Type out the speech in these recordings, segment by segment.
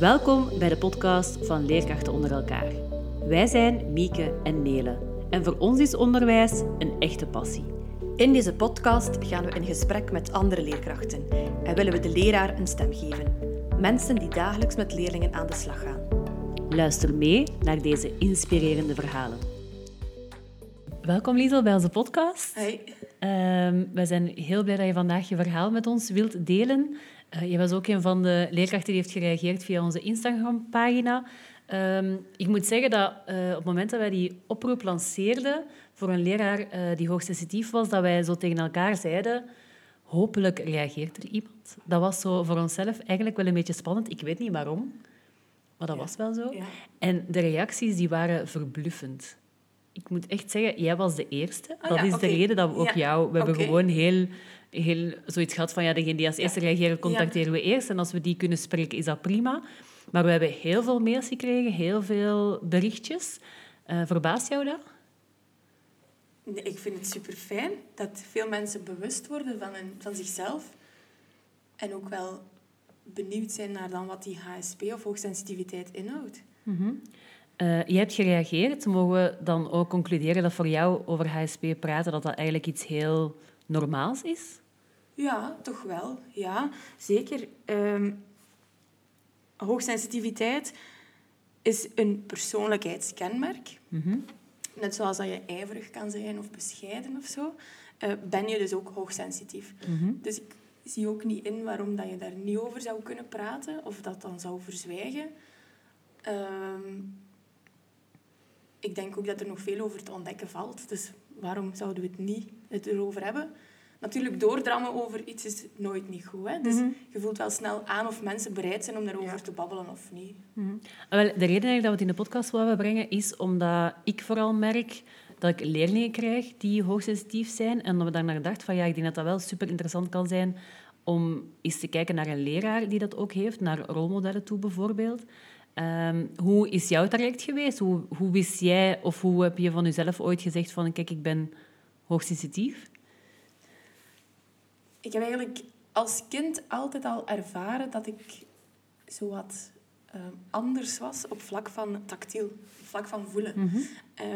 Welkom bij de podcast van Leerkrachten onder elkaar. Wij zijn Mieke en Nele en voor ons is onderwijs een echte passie. In deze podcast gaan we in gesprek met andere leerkrachten en willen we de leraar een stem geven. Mensen die dagelijks met leerlingen aan de slag gaan. Luister mee naar deze inspirerende verhalen. Welkom Liesel bij onze podcast. Hey. Um, wij zijn heel blij dat je vandaag je verhaal met ons wilt delen. Uh, je was ook een van de leerkrachten die heeft gereageerd via onze Instagram-pagina. Um, ik moet zeggen dat uh, op het moment dat wij die oproep lanceerden voor een leraar uh, die hoogsensitief was, dat wij zo tegen elkaar zeiden, hopelijk reageert er iemand. Dat was zo voor onszelf eigenlijk wel een beetje spannend. Ik weet niet waarom, maar dat ja. was wel zo. Ja. En de reacties die waren verbluffend. Ik moet echt zeggen, jij was de eerste. Oh, dat ja, is okay. de reden dat we ook jou... We hebben Okay. gewoon heel, heel zoiets gehad van... Ja, degene die als eerste reageren, contacteren we eerst. En als we die kunnen spreken, is dat prima. Maar we hebben heel veel mails gekregen, heel veel berichtjes. Uh, verbaast jou dat? Nee, ik vind het super fijn dat veel mensen bewust worden van, een, van zichzelf. En ook wel benieuwd zijn naar dan wat die HSP of hoogsensitiviteit inhoudt. Mm -hmm. uh, je hebt gereageerd. Mogen we dan ook concluderen dat voor jou over HSP praten dat dat eigenlijk iets heel normaals is? Ja, toch wel. Ja, zeker. Um, hoogsensitiviteit is een persoonlijkheidskenmerk. Mhm. Mm -hmm. Net zoals dat je ijverig kan zijn of bescheiden of zo, uh, ben je dus ook hoogsensitief. Mm -hmm. Dus ik zie ook niet in waarom dat je daar niet over zou kunnen praten of dat dan zou verzwijgen. Um, ik denk ook dat er nog veel over te ontdekken valt. Dus waarom zouden we het niet het erover hebben? Natuurlijk, doordrammen over iets is nooit niet goed. Hè? Dus Mhm. je voelt wel snel aan of mensen bereid zijn om daarover ja. te babbelen of niet. Mhm. Wel, de reden dat we het in de podcast willen brengen, is omdat ik vooral merk dat ik leerlingen krijg die hoogsensitief zijn. En dat we daar naar gedacht van, ja, ik denk dat dat wel super interessant kan zijn om eens te kijken naar een leraar die dat ook heeft, naar rolmodellen toe bijvoorbeeld. Um, hoe is jouw traject geweest? Hoe, hoe wist jij of hoe heb je van jezelf ooit gezegd van kijk, ik ben hoogsensitief? Ik heb eigenlijk als kind altijd al ervaren dat ik zowat um, anders was op vlak van tactiel, op vlak van voelen. Mm -hmm.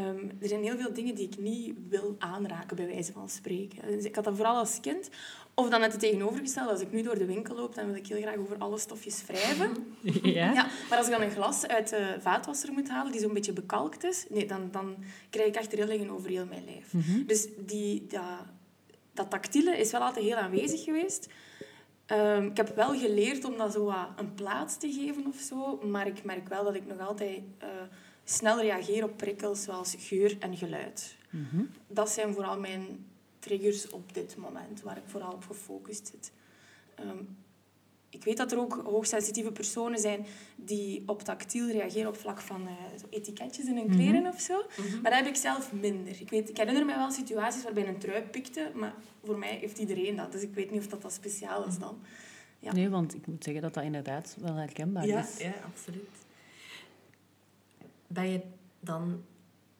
um, er zijn heel veel dingen die ik niet wil aanraken, bij wijze van spreken. Dus ik had dat vooral als kind. Of dan net het tegenovergestelde. Als ik nu door de winkel loop, dan wil ik heel graag over alle stofjes wrijven. Ja? ja maar als ik dan een glas uit de vaatwasser moet halen, die zo'n beetje bekalkt is, nee, dan, dan krijg ik echt rillingen over heel mijn lijf. Mm -hmm. Dus die, dat, dat tactiele is wel altijd heel aanwezig geweest. Um, ik heb wel geleerd om dat zo wat een plaats te geven of zo, maar ik merk wel dat ik nog altijd uh, snel reageer op prikkels zoals geur en geluid. Mm -hmm. Dat zijn vooral mijn triggers op dit moment, waar ik vooral op gefocust zit. Um, ik weet dat er ook hoogsensitieve personen zijn die op tactiel reageren op vlak van uh, zo etiketjes in hun kleren Mhm. mm -hmm. of zo. Mm -hmm. Maar dat heb ik zelf minder. Ik, weet, ik herinner me wel situaties waarbij een trui pikte, maar voor mij heeft iedereen dat. Dus ik weet niet of dat, dat speciaal is dan. Ja. Nee, want ik moet zeggen dat dat inderdaad wel herkenbaar ja, is. Ja, absoluut. Ben je dan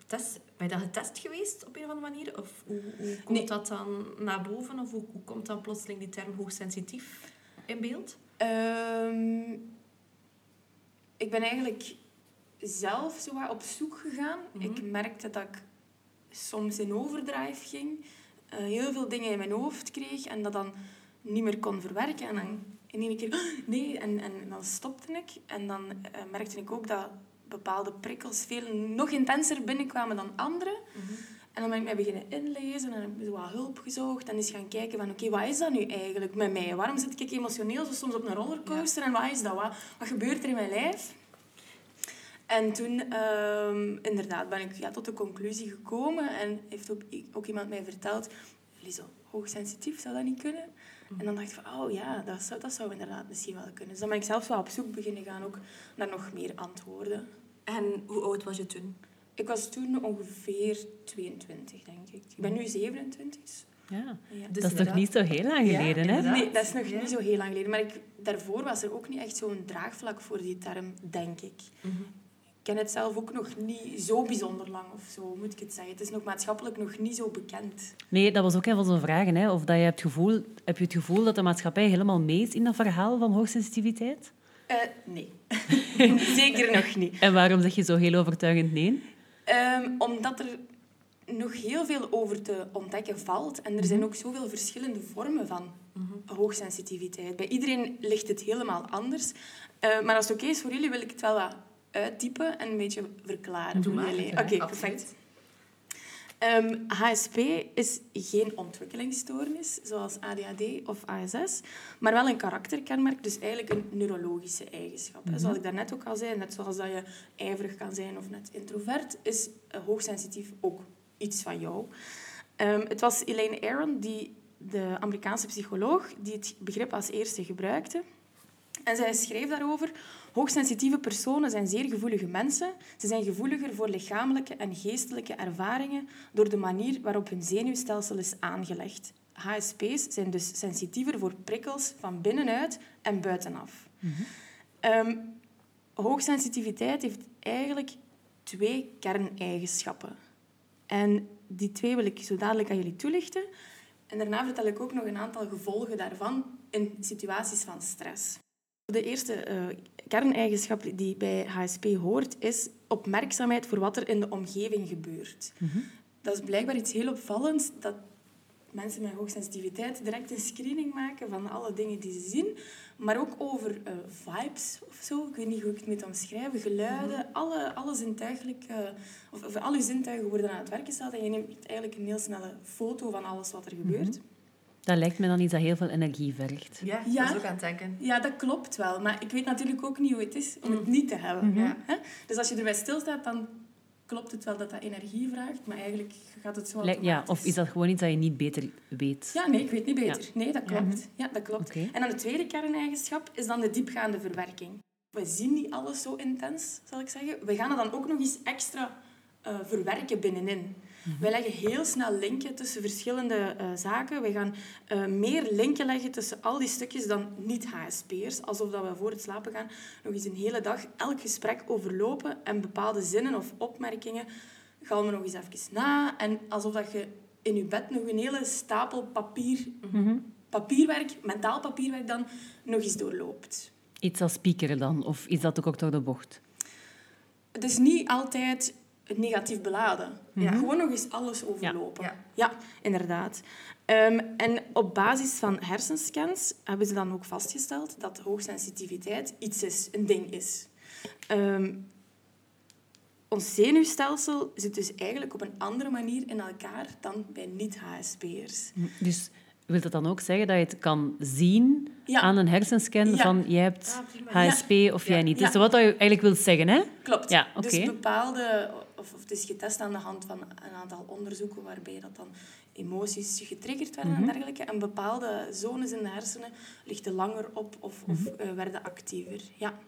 test, ben je dan getest geweest op een of andere manier? Of hoe, hoe komt nee. dat dan naar boven? Of hoe, hoe komt dan plotseling die term hoogsensitief in beeld? Um, ik ben eigenlijk zelf zo op zoek gegaan. Mhm. Ik merkte dat ik soms in overdrive ging. Uh, heel veel dingen in mijn hoofd kreeg en dat dan niet meer kon verwerken. En dan in één keer, "Oh, nee, en, en dan stopte ik. En dan uh, merkte ik ook dat bepaalde prikkels veel nog intenser binnenkwamen dan andere. Mhm. En dan ben ik mij beginnen inlezen en heb ik wat hulp gezocht. En eens gaan kijken van, oké, wat is dat nu eigenlijk met mij? Waarom zit ik emotioneel zo soms op een rollercoaster? En wat is dat? Wat, wat gebeurt er in mijn lijf? En toen, um, inderdaad, ben ik ja, tot de conclusie gekomen. En heeft ook, ook iemand mij verteld, Liesel, hoogsensitief, zou dat niet kunnen? En dan dacht ik van, oh ja, dat zou, dat zou inderdaad misschien wel kunnen. Dus dan ben ik zelfs wel op zoek beginnen gaan ook naar nog meer antwoorden. En hoe oud was je toen? Ik was toen ongeveer 22, denk ik. Ik ben nu 27. Dus Ja, ja. dat is toch niet zo heel lang geleden, hè? Nee, dat is nog Ja. niet zo heel lang geleden. Maar ik, daarvoor was er ook niet echt zo'n draagvlak voor die term, denk ik. Mhm. Ik ken het zelf ook nog niet zo bijzonder lang of zo, moet ik het zeggen. Het is nog maatschappelijk nog niet zo bekend. Nee, dat was ook een van zijn vragen. Hè? Of dat je hebt, gevoel, heb je het gevoel dat de maatschappij helemaal mee is in dat verhaal van hoogsensitiviteit? Eh, nee. Zeker nog niet. En waarom zeg je zo heel overtuigend nee? Ehm, omdat er nog heel veel over te ontdekken valt. En er zijn ook zoveel verschillende vormen van hoogsensitiviteit. Bij iedereen ligt het helemaal anders. Eh, maar als het oké is voor jullie, wil ik het wel wat uittypen en een beetje verklaren Doe voor maar. jullie. Oké, perfect. Ehm, HSP is geen ontwikkelingsstoornis, zoals ADHD of ASS, maar wel een karakterkenmerk, dus eigenlijk een neurologische eigenschap. Zoals ik daarnet ook al zei, net zoals dat je ijverig kan zijn of net introvert, is eh, hoogsensitief ook iets van jou. Ehm, het was Elaine Aron, die, de Amerikaanse psycholoog, die het begrip als eerste gebruikte. En zij schreef daarover... Hoogsensitieve personen zijn zeer gevoelige mensen. Ze zijn gevoeliger voor lichamelijke en geestelijke ervaringen door de manier waarop hun zenuwstelsel is aangelegd. HSP's zijn dus sensitiever voor prikkels van binnenuit en buitenaf. Ehm, hoogsensitiviteit heeft eigenlijk twee kerneigenschappen. En die twee wil ik zo dadelijk aan jullie toelichten. En daarna vertel ik ook nog een aantal gevolgen daarvan in situaties van stress. De eerste eh, kerneigenschap die bij HSP hoort, is opmerkzaamheid voor wat er in de omgeving gebeurt. Dat is blijkbaar iets heel opvallends, dat mensen met hoogsensitiviteit direct een screening maken van alle dingen die ze zien, maar ook over eh, vibes of zo. Ik weet niet hoe ik het moet omschrijven. Geluiden, alle, alle zintuigelijke, of, of al je zintuigen worden aan het werk gesteld en je neemt eigenlijk een heel snelle foto van alles wat er gebeurt. Dat lijkt me dan iets dat heel veel energie vergt. Ja, Ja. dat is ook aan het denken. Ja, dat klopt wel. Maar ik weet natuurlijk ook niet hoe het is om het niet te hebben. Ja. Hè? Dus als je erbij stilstaat, dan klopt het wel dat dat energie vraagt. Maar eigenlijk gaat het zo Ja, of is dat gewoon iets dat je niet beter weet? Ja, nee, ik weet niet beter. Nee, dat klopt. Ja, dat klopt. Oké. En dan de tweede kerneigenschap is dan de diepgaande verwerking. We zien niet alles zo intens, zal ik zeggen. We gaan het dan ook nog eens extra eh, verwerken binnenin. Wij leggen heel snel linken tussen verschillende eh, zaken. We gaan eh, meer linken leggen tussen al die stukjes dan niet-HSP'ers. Alsof dat we voor het slapen gaan nog eens een hele dag elk gesprek overlopen en bepaalde zinnen of opmerkingen gaan we nog eens even na. En alsof dat je in je bed nog een hele stapel papier, papierwerk, mentaal papierwerk dan, nog eens doorloopt. Iets als piekeren dan? Of is dat ook, ook door de bocht? Het is niet altijd negatief beladen. Ja. Gewoon nog eens alles overlopen. Ja. Ja, inderdaad. Ehm, en op basis van hersenscans hebben ze dan ook vastgesteld dat hoogsensitiviteit iets is, een ding is. Ehm, ons zenuwstelsel zit dus eigenlijk op een andere manier in elkaar dan bij niet-HSP'ers. Dus wil dat dan ook zeggen dat je het kan zien Ja. aan een hersenscan Ja. van jij hebt Ah. HSP of jij niet? Dus wat dat je eigenlijk wilt zeggen, hè? Klopt. Ja. Dus bepaalde, of, of het is getest aan de hand van een aantal onderzoeken waarbij dat dan emoties getriggerd werden Mhm. en dergelijke. En bepaalde zones in de hersenen lichten langer op of, of Mhm. eh, werden actiever. Ja.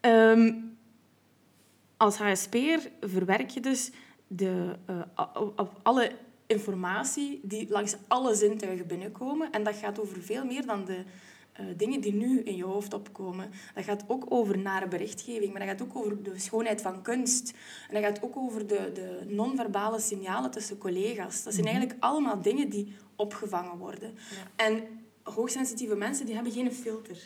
Ehm, als HSP'er verwerk je dus de, eh, op alle informatie die langs alle zintuigen binnenkomen. En dat gaat over veel meer dan de eh, dingen die nu in je hoofd opkomen. Dat gaat ook over nare berichtgeving, maar dat gaat ook over de schoonheid van kunst. En dat gaat ook over de, de non-verbale signalen tussen collega's. Dat zijn eigenlijk allemaal dingen die opgevangen worden. En hoogsensitieve mensen die hebben geen filter.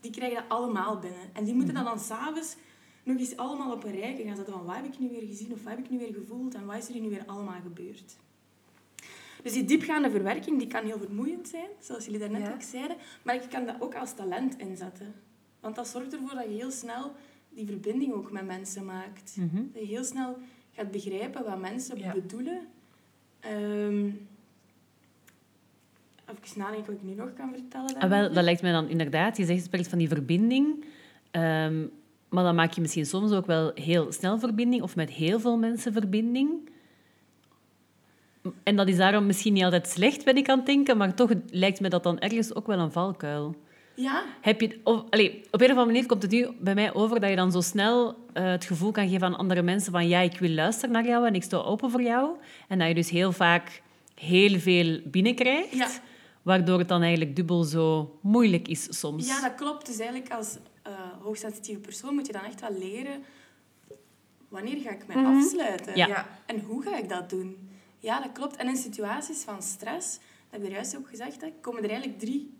Die krijgen dat allemaal binnen. En die moeten dat dan s'avonds nog eens allemaal op een rijke gaan zetten van wat heb ik nu weer gezien of wat heb ik nu weer gevoeld en wat is er nu weer allemaal gebeurd. Dus die diepgaande verwerking die kan heel vermoeiend zijn, zoals jullie daarnet Ja. ook zeiden, maar je kan dat ook als talent inzetten. Want dat zorgt ervoor dat je heel snel die verbinding ook met mensen maakt. Mhm. Dat je heel snel gaat begrijpen wat mensen Ja. bedoelen. Ehm even nadenken wat ik nu nog kan vertellen. Ah, wel, dat lijkt mij dan inderdaad. Je zegt, je spreekt van die verbinding. ehm, maar dan maak je misschien soms ook wel heel snel verbinding of met heel veel mensen verbinding. En dat is daarom misschien niet altijd slecht, ben ik aan het denken, maar toch lijkt me dat dan ergens ook wel een valkuil. Ja, Heb je, of, allee, op een of andere manier komt het nu bij mij over dat je dan zo snel eh, het gevoel kan geven aan andere mensen van ja, ik wil luisteren naar jou en ik sta open voor jou. En dat je dus heel vaak heel veel binnenkrijgt, Ja. waardoor het dan eigenlijk dubbel zo moeilijk is soms. Ja, dat klopt. Dus eigenlijk als eh, hoogsensitieve persoon moet je dan echt wel leren... Wanneer ga ik mij afsluiten? Ja. Ja. En hoe ga ik dat doen? Ja, dat klopt. En in situaties van stress, dat heb ik er juist ook gezegd, hè, komen er eigenlijk drie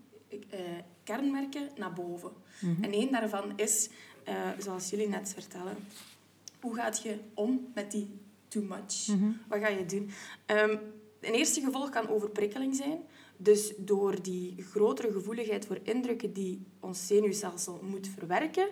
eh, kernmerken naar boven. En één daarvan is, eh, zoals jullie net vertellen, hoe gaat je om met die too much? Wat ga je doen? Ehm, een eerste gevolg kan overprikkeling zijn. Dus door die grotere gevoeligheid voor indrukken die ons zenuwstelsel moet verwerken,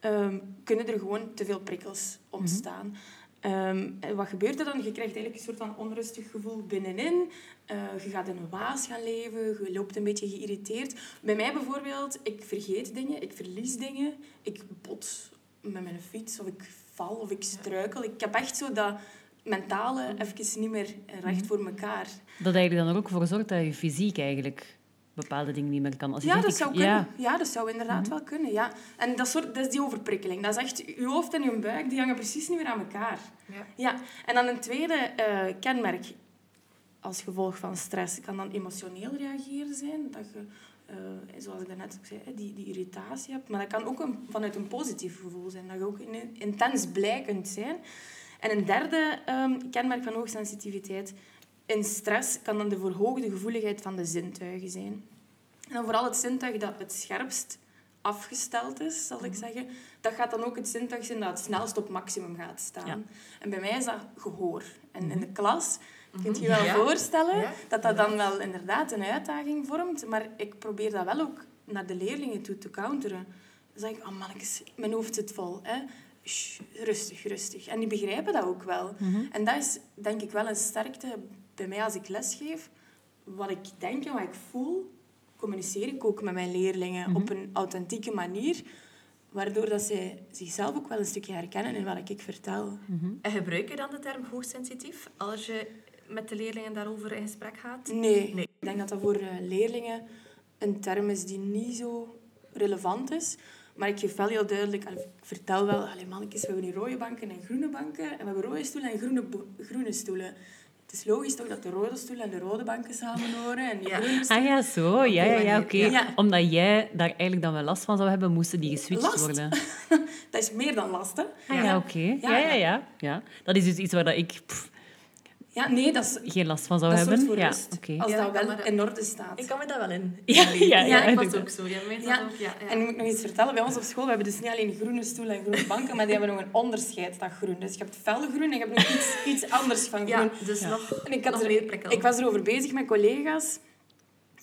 ehm, kunnen er gewoon te veel prikkels ontstaan. Ehm, en wat gebeurt er dan? Je krijgt eigenlijk een soort van onrustig gevoel binnenin. Eh, je gaat in een waas gaan leven. Je loopt een beetje geïrriteerd. Bij mij bijvoorbeeld, ik vergeet dingen. Ik verlies dingen. Ik bot met mijn fiets. Of ik val of ik struikel. Ik heb echt zo dat mentale even niet meer recht voor elkaar. Dat eigenlijk dan ook voor zorgt dat je fysiek eigenlijk bepaalde dingen niet meer kan. Als je Ja, zegt, dat ik- zou kunnen. Ja, Ja, dat zou inderdaad wel kunnen. Ja. En dat, soort, dat is die overprikkeling. Dat is echt, je hoofd en je buik die hangen precies niet meer aan elkaar. Ja. Ja. En dan een tweede eh, kenmerk als gevolg van stress kan dan emotioneel reageren zijn. Dat je, eh, zoals ik daarnet ook zei, hè, die, die irritatie hebt. Maar dat kan ook een, vanuit een positief gevoel zijn. Dat je ook in- intens blij kunt zijn. En een derde ehm, kenmerk van hoogsensitiviteit in stress kan dan de verhoogde gevoeligheid van de zintuigen zijn. En dan vooral het zintuig dat het scherpst afgesteld is, zal ik zeggen. Dat gaat dan ook het zintuig zijn dat het snelst op maximum gaat staan. Ja. En bij mij is dat gehoor. En in de klas kunt je je wel Ja. voorstellen Ja. dat dat dan wel inderdaad een uitdaging vormt. Maar ik probeer dat wel ook naar de leerlingen toe te counteren. Dan zeg ik, oh mannetjes, mijn hoofd zit vol. Hè. Rustig, rustig. En die begrijpen dat ook wel. En dat is denk ik wel een sterkte bij mij als ik lesgeef. Wat ik denk en wat ik voel, communiceer ik ook met mijn leerlingen op een authentieke manier. Waardoor dat zij zichzelf ook wel een stukje herkennen in wat ik vertel. En gebruik je dan de term hoogsensitief als je met de leerlingen daarover in gesprek gaat? Nee. Nee. Ik denk dat dat voor eh, leerlingen een term is die niet zo relevant is. Maar ik geef wel heel duidelijk, ik vertel wel, allee, mannetjes, we hebben hier rode banken en groene banken. En we hebben rode stoelen en groene, groene stoelen. Het is logisch toch dat de rode stoelen en de rode banken samen horen. En Ja. Ah ja, zo. Ja, ja, ja, oké. ja. Omdat jij daar eigenlijk dan wel last van zou hebben, moesten die geswitcht Last? worden. Dat is meer dan last, hè. Ah ja, oké. Ja, Ja, ja, ja, ja. Dat is dus iets waar dat ik pff, Ja, nee, dat is... geen last van zou Dat hebben. voor ja. Als Ja, dat wel in orde staat. Ik kan me dat wel in. Ja, ja, ja, ik was ook zo. Dat ook, ja, ja. En nu moet ik nog iets vertellen. Bij ons op school we hebben dus niet alleen groene stoelen en groene banken, maar die hebben nog een onderscheid, dat groen. Dus je hebt felgroen en je hebt nog iets, iets anders van groen. Ja, dus nog, En ik, had nog er- meer ik was erover bezig met collega's.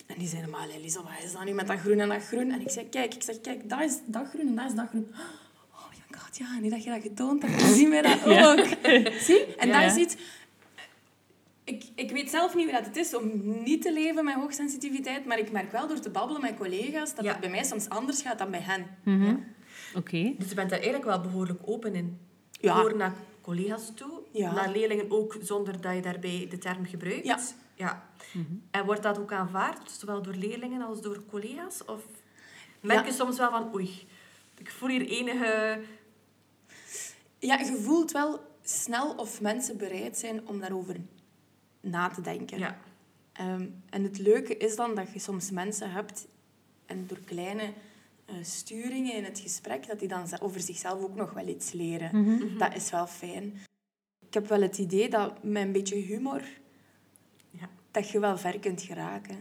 En die zeiden, maar Lisa, wat is dat nu met dat groen en dat groen? En ik zei, kijk, ik zeg, kijk, dat is dat groen en dat is dat groen. Oh my god, ja, nu dat je dat getoond hebt, dan zien wij dat Ja. ook. Zie? En Ja, dat is iets... Ik, ik weet zelf niet hoe dat het is om niet te leven met hoogsensitiviteit, maar ik merk wel door te babbelen met collega's dat Ja. het bij mij soms anders gaat dan bij hen. Mhm. Oké. Dus je bent daar eigenlijk wel behoorlijk open in. Ja. Voor naar collega's toe, Ja. naar leerlingen ook, zonder dat je daarbij de term gebruikt. Ja. ja. En wordt dat ook aanvaard, zowel door leerlingen als door collega's? Of merk Ja. je soms wel van, oei, ik voel hier enige... Ja, je voelt wel snel of mensen bereid zijn om daarover na te denken. Ja. Ehm, en het leuke is dan dat je soms mensen hebt, en door kleine eh, sturingen in het gesprek, dat die dan over zichzelf ook nog wel iets leren. Dat is wel fijn. Ik heb wel het idee dat met een beetje humor, Ja. dat je wel ver kunt geraken.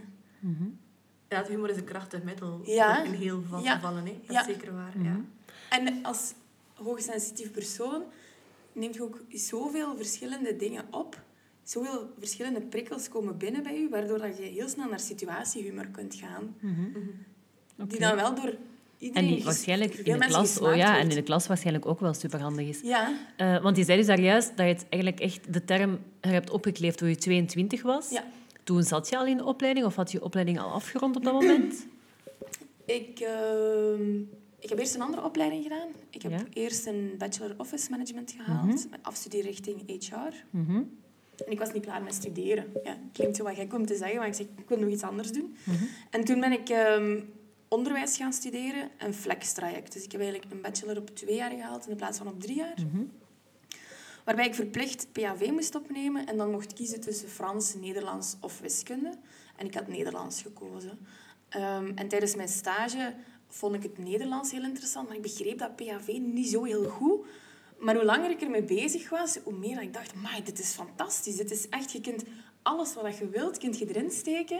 Ja, het humor is een krachtig middel Ja. in heel veel Ja. gevallen. Hè. Dat Ja. is zeker waar. Ja. En als hoogsensitief persoon neemt je ook zoveel verschillende dingen op. Zoveel verschillende prikkels komen binnen bij je, waardoor dat je heel snel naar situatiehumor kunt gaan. Die dan wel door En iedereen... die ges- waarschijnlijk in de klas, oh ja, en in de klas waarschijnlijk ook wel superhandig is. Ja, Eh, want je zei dus daar juist dat je het eigenlijk echt de term er hebt opgekleefd toen je 22 was. ja. Toen zat je al in de opleiding of had je opleiding al afgerond op dat moment? Ik, ehm, ik heb eerst een andere opleiding gedaan. Ik heb Ja. eerst een Bachelor Office Management gehaald, met afstudeerrichting HR. Mhm. En ik was niet klaar met studeren. Ja, klinkt zo wat gek om te zeggen, maar ik zeg, ik wil nog iets anders doen. Mhm. En toen ben ik ehm, onderwijs gaan studeren, een flex-traject. Dus ik heb eigenlijk een bachelor op twee jaar gehaald in plaats van op drie jaar. Mhm. Waarbij ik verplicht PAV moest opnemen en dan mocht kiezen tussen Frans, Nederlands of wiskunde. En ik had Nederlands gekozen. Ehm, en tijdens mijn stage vond ik het Nederlands heel interessant, maar ik begreep dat PAV niet zo heel goed. Maar hoe langer ik ermee bezig was, hoe meer ik dacht, "Amai, dit is fantastisch. Dit is echt, je kunt alles wat je wilt, kunt je erin steken.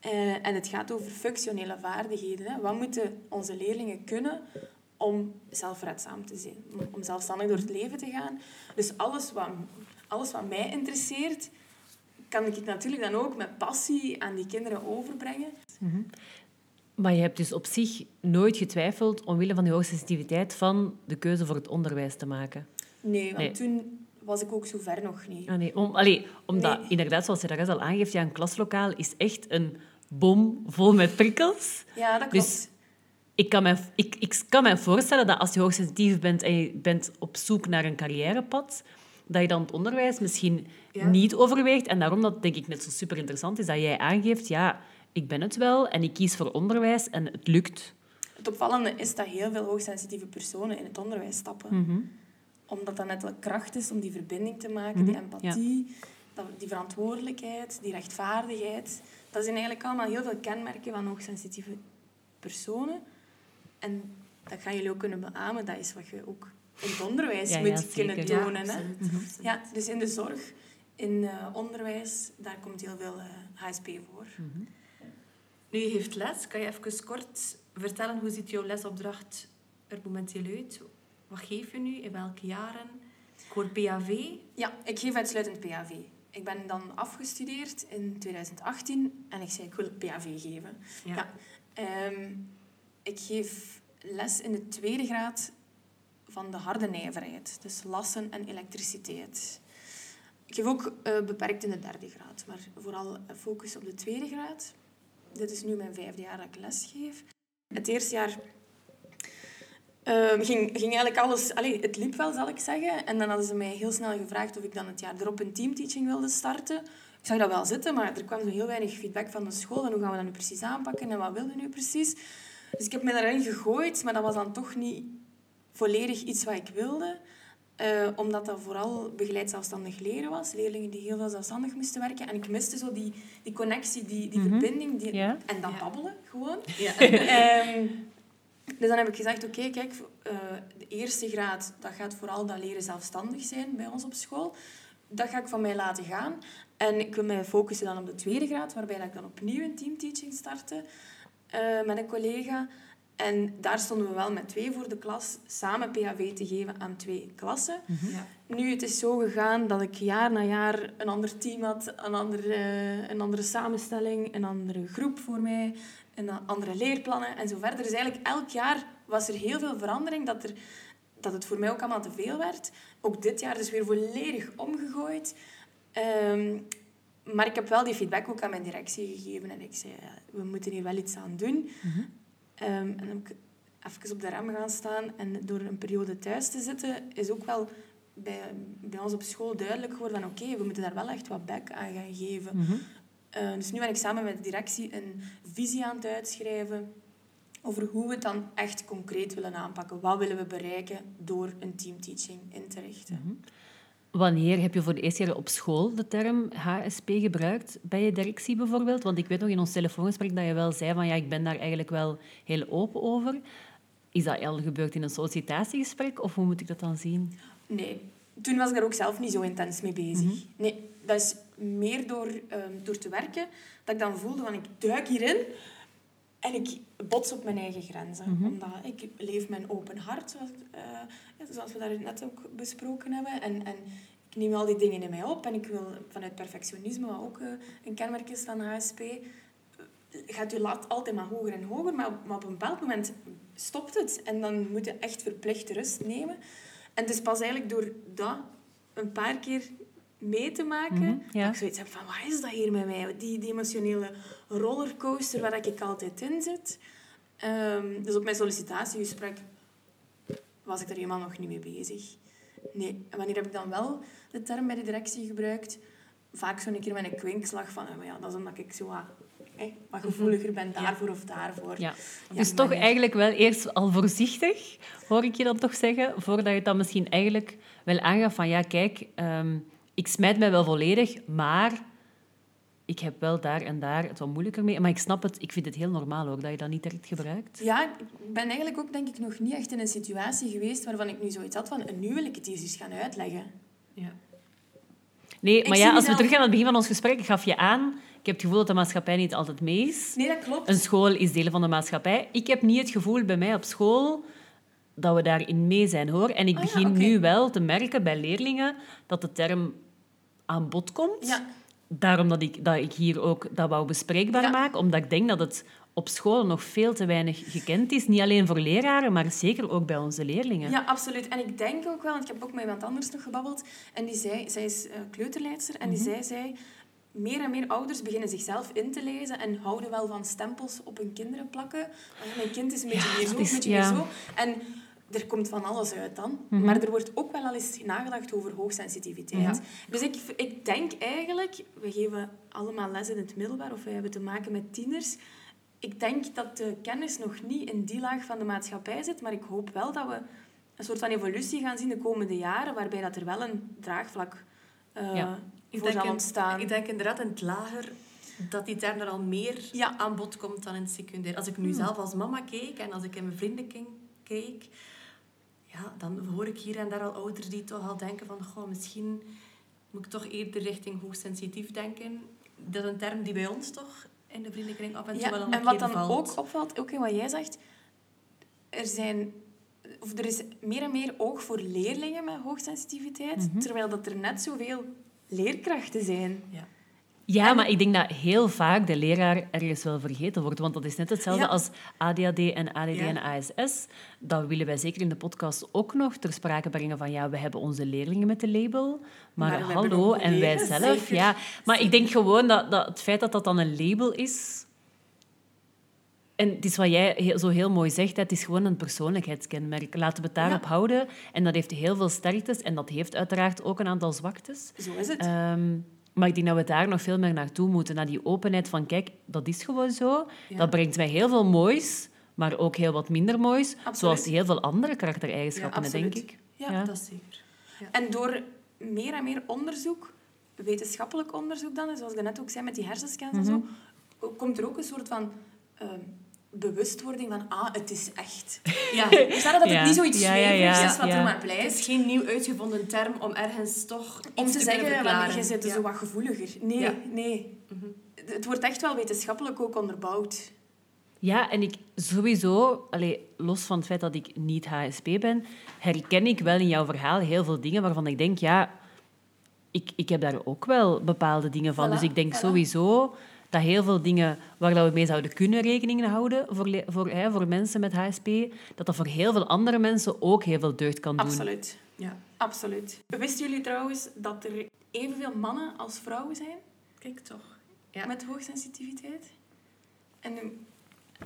Eh, en het gaat over functionele vaardigheden. Hè. Wat moeten onze leerlingen kunnen om zelfredzaam te zijn, om- zelfstandig door het leven te gaan. Dus alles wat, alles wat mij interesseert, kan ik natuurlijk dan ook met passie aan die kinderen overbrengen. Maar je hebt dus op zich nooit getwijfeld omwille van die hoogsensitiviteit van de keuze voor het onderwijs te maken. Nee, want Nee. toen was ik ook zo ver nog niet. Ah, nee, om, allee, omdat, Nee. inderdaad, zoals je daar al aangeeft, ja, een klaslokaal is echt een bom vol met prikkels. Ja, dat klopt. Dus ik kan, me, ik, ik kan me voorstellen dat als je hoogsensitief bent en je bent op zoek naar een carrièrepad, dat je dan het onderwijs misschien Ja. niet overweegt. En daarom dat denk ik net zo super interessant is dat jij aangeeft, ja, ik ben het wel en ik kies voor onderwijs en het lukt. Het opvallende is dat heel veel hoogsensitieve personen in het onderwijs stappen. Mhm. Omdat dat net de kracht is om die verbinding te maken, die empathie, die verantwoordelijkheid, die rechtvaardigheid. Dat zijn eigenlijk allemaal heel veel kenmerken van hoogsensitieve personen. En dat gaan jullie ook kunnen beamen. Dat is wat je ook in het onderwijs Ja, moet kunnen Ja, tonen. hè? absoluut, absoluut. Ja, dus in de zorg, in eh, onderwijs, daar komt heel veel eh, HSP voor. Nu, je heeft les. Kan je even kort vertellen hoe ziet jouw lesopdracht er momenteel uit? Wat geef je nu? In welke jaren? Ik hoor PAV. Ja, ik geef uitsluitend PAV. Ik ben dan afgestudeerd in 2018 en ik zei, ik wil PAV geven. Ja. Ja. Ehm, ik geef les in de tweede graad van de harde nijverheid. Dus lassen en elektriciteit. Ik geef ook eh, beperkt in de derde graad, maar vooral focus op de tweede graad. Dit is nu mijn vijfde jaar dat ik les geef. Het eerste jaar ehm, ging, ging eigenlijk alles... Het liep wel, zal ik zeggen. En dan hadden ze mij heel snel gevraagd of ik dan het jaar erop een teamteaching wilde starten. Ik zag dat wel zitten, maar er kwam zo heel weinig feedback van de school. En hoe gaan we dat nu precies aanpakken en wat wilden we nu precies? Dus ik heb me daarin gegooid, maar dat was dan toch niet volledig iets wat ik wilde. Eh, omdat dat vooral begeleid zelfstandig leren was. Leerlingen die heel veel zelfstandig moesten werken. En ik miste zo die, die connectie, die, die verbinding. Die, Ja. En dat Ja. babbelen, gewoon. Ja. Ehm, dus dan heb ik gezegd, oké, kijk, eh, de eerste graad, dat gaat vooral dat leren zelfstandig zijn bij ons op school. Dat ga ik van mij laten gaan. En ik wil mij focussen dan op de tweede graad, waarbij dat ik dan opnieuw een teamteaching startte eh, met een collega. En daar stonden we wel met twee voor de klas, samen PHV te geven aan twee klassen. Ja. Nu, het is zo gegaan dat ik jaar na jaar een ander team had, een andere, eh, een andere samenstelling, een andere groep voor mij, een andere leerplannen en zo verder. Dus eigenlijk elk jaar was er heel veel verandering, dat, er, dat het voor mij ook allemaal te veel werd. Ook dit jaar dus weer volledig omgegooid. Ehm, maar ik heb wel die feedback ook aan mijn directie gegeven en ik zei, ja, we moeten hier wel iets aan doen. Ehm, en dan heb ik even op de rem gaan staan en door een periode thuis te zitten, is ook wel bij, bij ons op school duidelijk geworden van oké, we moeten daar wel echt wat back aan gaan geven. Mhm. Eh, dus nu ben ik samen met de directie een visie aan het uitschrijven over hoe we het dan echt concreet willen aanpakken. Wat willen we bereiken door een teamteaching in te richten. Wanneer heb je voor de eerste keer op school de term HSP gebruikt? Bij je directie bijvoorbeeld? Want ik weet nog in ons telefoongesprek dat je wel zei van ja, ik ben daar eigenlijk wel heel open over. Is dat al gebeurd in een sollicitatiegesprek of hoe moet ik dat dan zien? Nee, toen was ik daar ook zelf niet zo intens mee bezig. Nee, dat is meer door, ehm, door te werken dat ik dan voelde van ik duik hierin en ik bots op mijn eigen grenzen. Omdat ik leef mijn open hart, zoals, eh, zoals we daar net ook besproken hebben. En, en ik neem al die dingen in mij op en ik wil vanuit perfectionisme, wat ook eh, een kenmerk is van HSP, eh, gaat je lat altijd maar hoger en hoger, maar, maar op een bepaald moment stopt het. En dan moet je echt verplicht rust nemen. En het is pas eigenlijk door dat een paar keer mee te maken, Mhm, ja. dat ik zoiets heb van, wat is dat hier met mij? Die, die emotionele rollercoaster waar ik altijd in zit. Ehm, dus op mijn sollicitatiegesprek was ik daar helemaal nog niet mee bezig. Nee. En wanneer heb ik dan wel de term bij de directie gebruikt? Vaak zo'n keer met een kwinkslag van, oh ja, dat is omdat ik zo wat, hè, wat gevoeliger ben daarvoor of daarvoor. Ja. Ja, dus toch eigenlijk wel eerst al voorzichtig, hoor ik je dan toch zeggen, voordat je dan misschien eigenlijk wel aangaf van ja, kijk, ehm, ik smijt mij wel volledig, maar ik heb wel daar en daar het wat moeilijker mee. Maar ik snap het, ik vind het heel normaal hoor, dat je dat niet direct gebruikt. Ja, ik ben eigenlijk ook denk ik nog niet echt in een situatie geweest waarvan ik nu zoiets had van, en nu wil ik het eens gaan uitleggen. Ja. Nee, Ik maar ja, als we teruggaan aan het begin van ons gesprek, ik gaf je aan, ik heb het gevoel dat de maatschappij niet altijd mee is. Nee, dat klopt. Een school is deel van de maatschappij. Ik heb niet het gevoel bij mij op school dat we daarin mee zijn, hoor. En ik Ah ja, begin nu wel te merken bij leerlingen dat de term aan bod komt. Ja, Daarom dat ik, dat ik hier ook dat wou bespreekbaar Ja. maak, omdat ik denk dat het op school nog veel te weinig gekend is. Niet alleen voor leraren, maar zeker ook bij onze leerlingen. ja, absoluut. En ik denk ook wel, want ik heb ook met iemand anders nog gebabbeld, en die zei, zij is eh, kleuterleidster, en die zei, zei, meer en meer ouders beginnen zichzelf in te lezen en houden wel van stempels op hun kinderen plakken. Ah, mijn kind is een beetje Ja, zo, een beetje ja. zo. En er komt van alles uit dan. Mhm. Maar er wordt ook wel al eens nagedacht over hoogsensitiviteit. Ja. Dus ik, ik denk eigenlijk, we geven allemaal les in het middelbaar of wij hebben te maken met tieners. Ik denk dat de kennis nog niet in die laag van de maatschappij zit, maar ik hoop wel dat we een soort van evolutie gaan zien de komende jaren, waarbij dat er wel een draagvlak eh Ja. voor zal in- ontstaan. ik denk inderdaad in het lager dat die term er al meer Ja. Hmm. aan bod komt dan in het secundair. Als ik nu zelf als mama keek en als ik in mijn vriendenkring keek, ja, dan hoor ik hier en daar al ouders die toch al denken van goh, misschien moet ik toch eerder richting hoogsensitief denken. Dat is een term die bij ons toch in de vriendenkring af en toe Ja, wel een en wat dan valt. ook opvalt, ook in wat jij zegt, er, zijn, of er is meer en meer oog voor leerlingen met hoogsensitiviteit, Mhm. terwijl dat er net zoveel leerkrachten zijn. Ja. Ja, maar ik denk dat heel vaak de leraar ergens wel vergeten wordt. Want dat is net hetzelfde Ja. als ADHD en ADD Ja. en ASS. Dat willen wij zeker in de podcast ook nog ter sprake brengen van ja, we hebben onze leerlingen met de label, maar, hallo, en wij zelf. zeker. Ja. Maar ik denk gewoon dat, dat het feit dat dat dan een label is... En het is wat jij zo heel mooi zegt, het is gewoon een persoonlijkheidskenmerk. Laten we het daarop Ja. houden. En dat heeft heel veel sterktes en dat heeft uiteraard ook een aantal zwaktes. Zo is het. Ehm, maar ik denk dat we daar nog veel meer naartoe moeten. Naar die openheid van, kijk, dat is gewoon zo. Ja. Dat brengt mij heel veel moois, maar ook heel wat minder moois. Absoluut. Zoals heel veel andere karaktereigenschappen, Ja, denk ik. Ja, Ja. Dat is zeker. En door meer en meer onderzoek, wetenschappelijk onderzoek dan, zoals ik net ook zei met die hersenscans en zo, komt er ook een soort van ehm, bewustwording van, ah, het is echt. Ja. Verstaan dat Ja. het niet zoiets Ja, ja, zweverigs ja, is wat ja. er maar Het blijft? is geen nieuw uitgevonden term om ergens toch Om te zeggen, want verklaren. je zit Ja. zo wat gevoeliger. Nee, Ja. nee. Het wordt echt wel wetenschappelijk ook onderbouwd. Ja, en ik sowieso, allee, los van het feit dat ik niet HSP ben, herken ik wel in jouw verhaal heel veel dingen waarvan ik denk, ja, ik, ik heb daar ook wel bepaalde dingen van. Voilà, dus ik denk voilà. sowieso dat heel veel dingen waar dat we mee zouden kunnen rekening houden voor, voor, hè, voor mensen met HSP, dat dat voor heel veel andere mensen ook heel veel deugd kan doen. Absoluut. Ja. Absoluut. Wisten jullie trouwens dat er evenveel mannen als vrouwen zijn Kijk toch. Ja. met hoogsensitiviteit? En nu,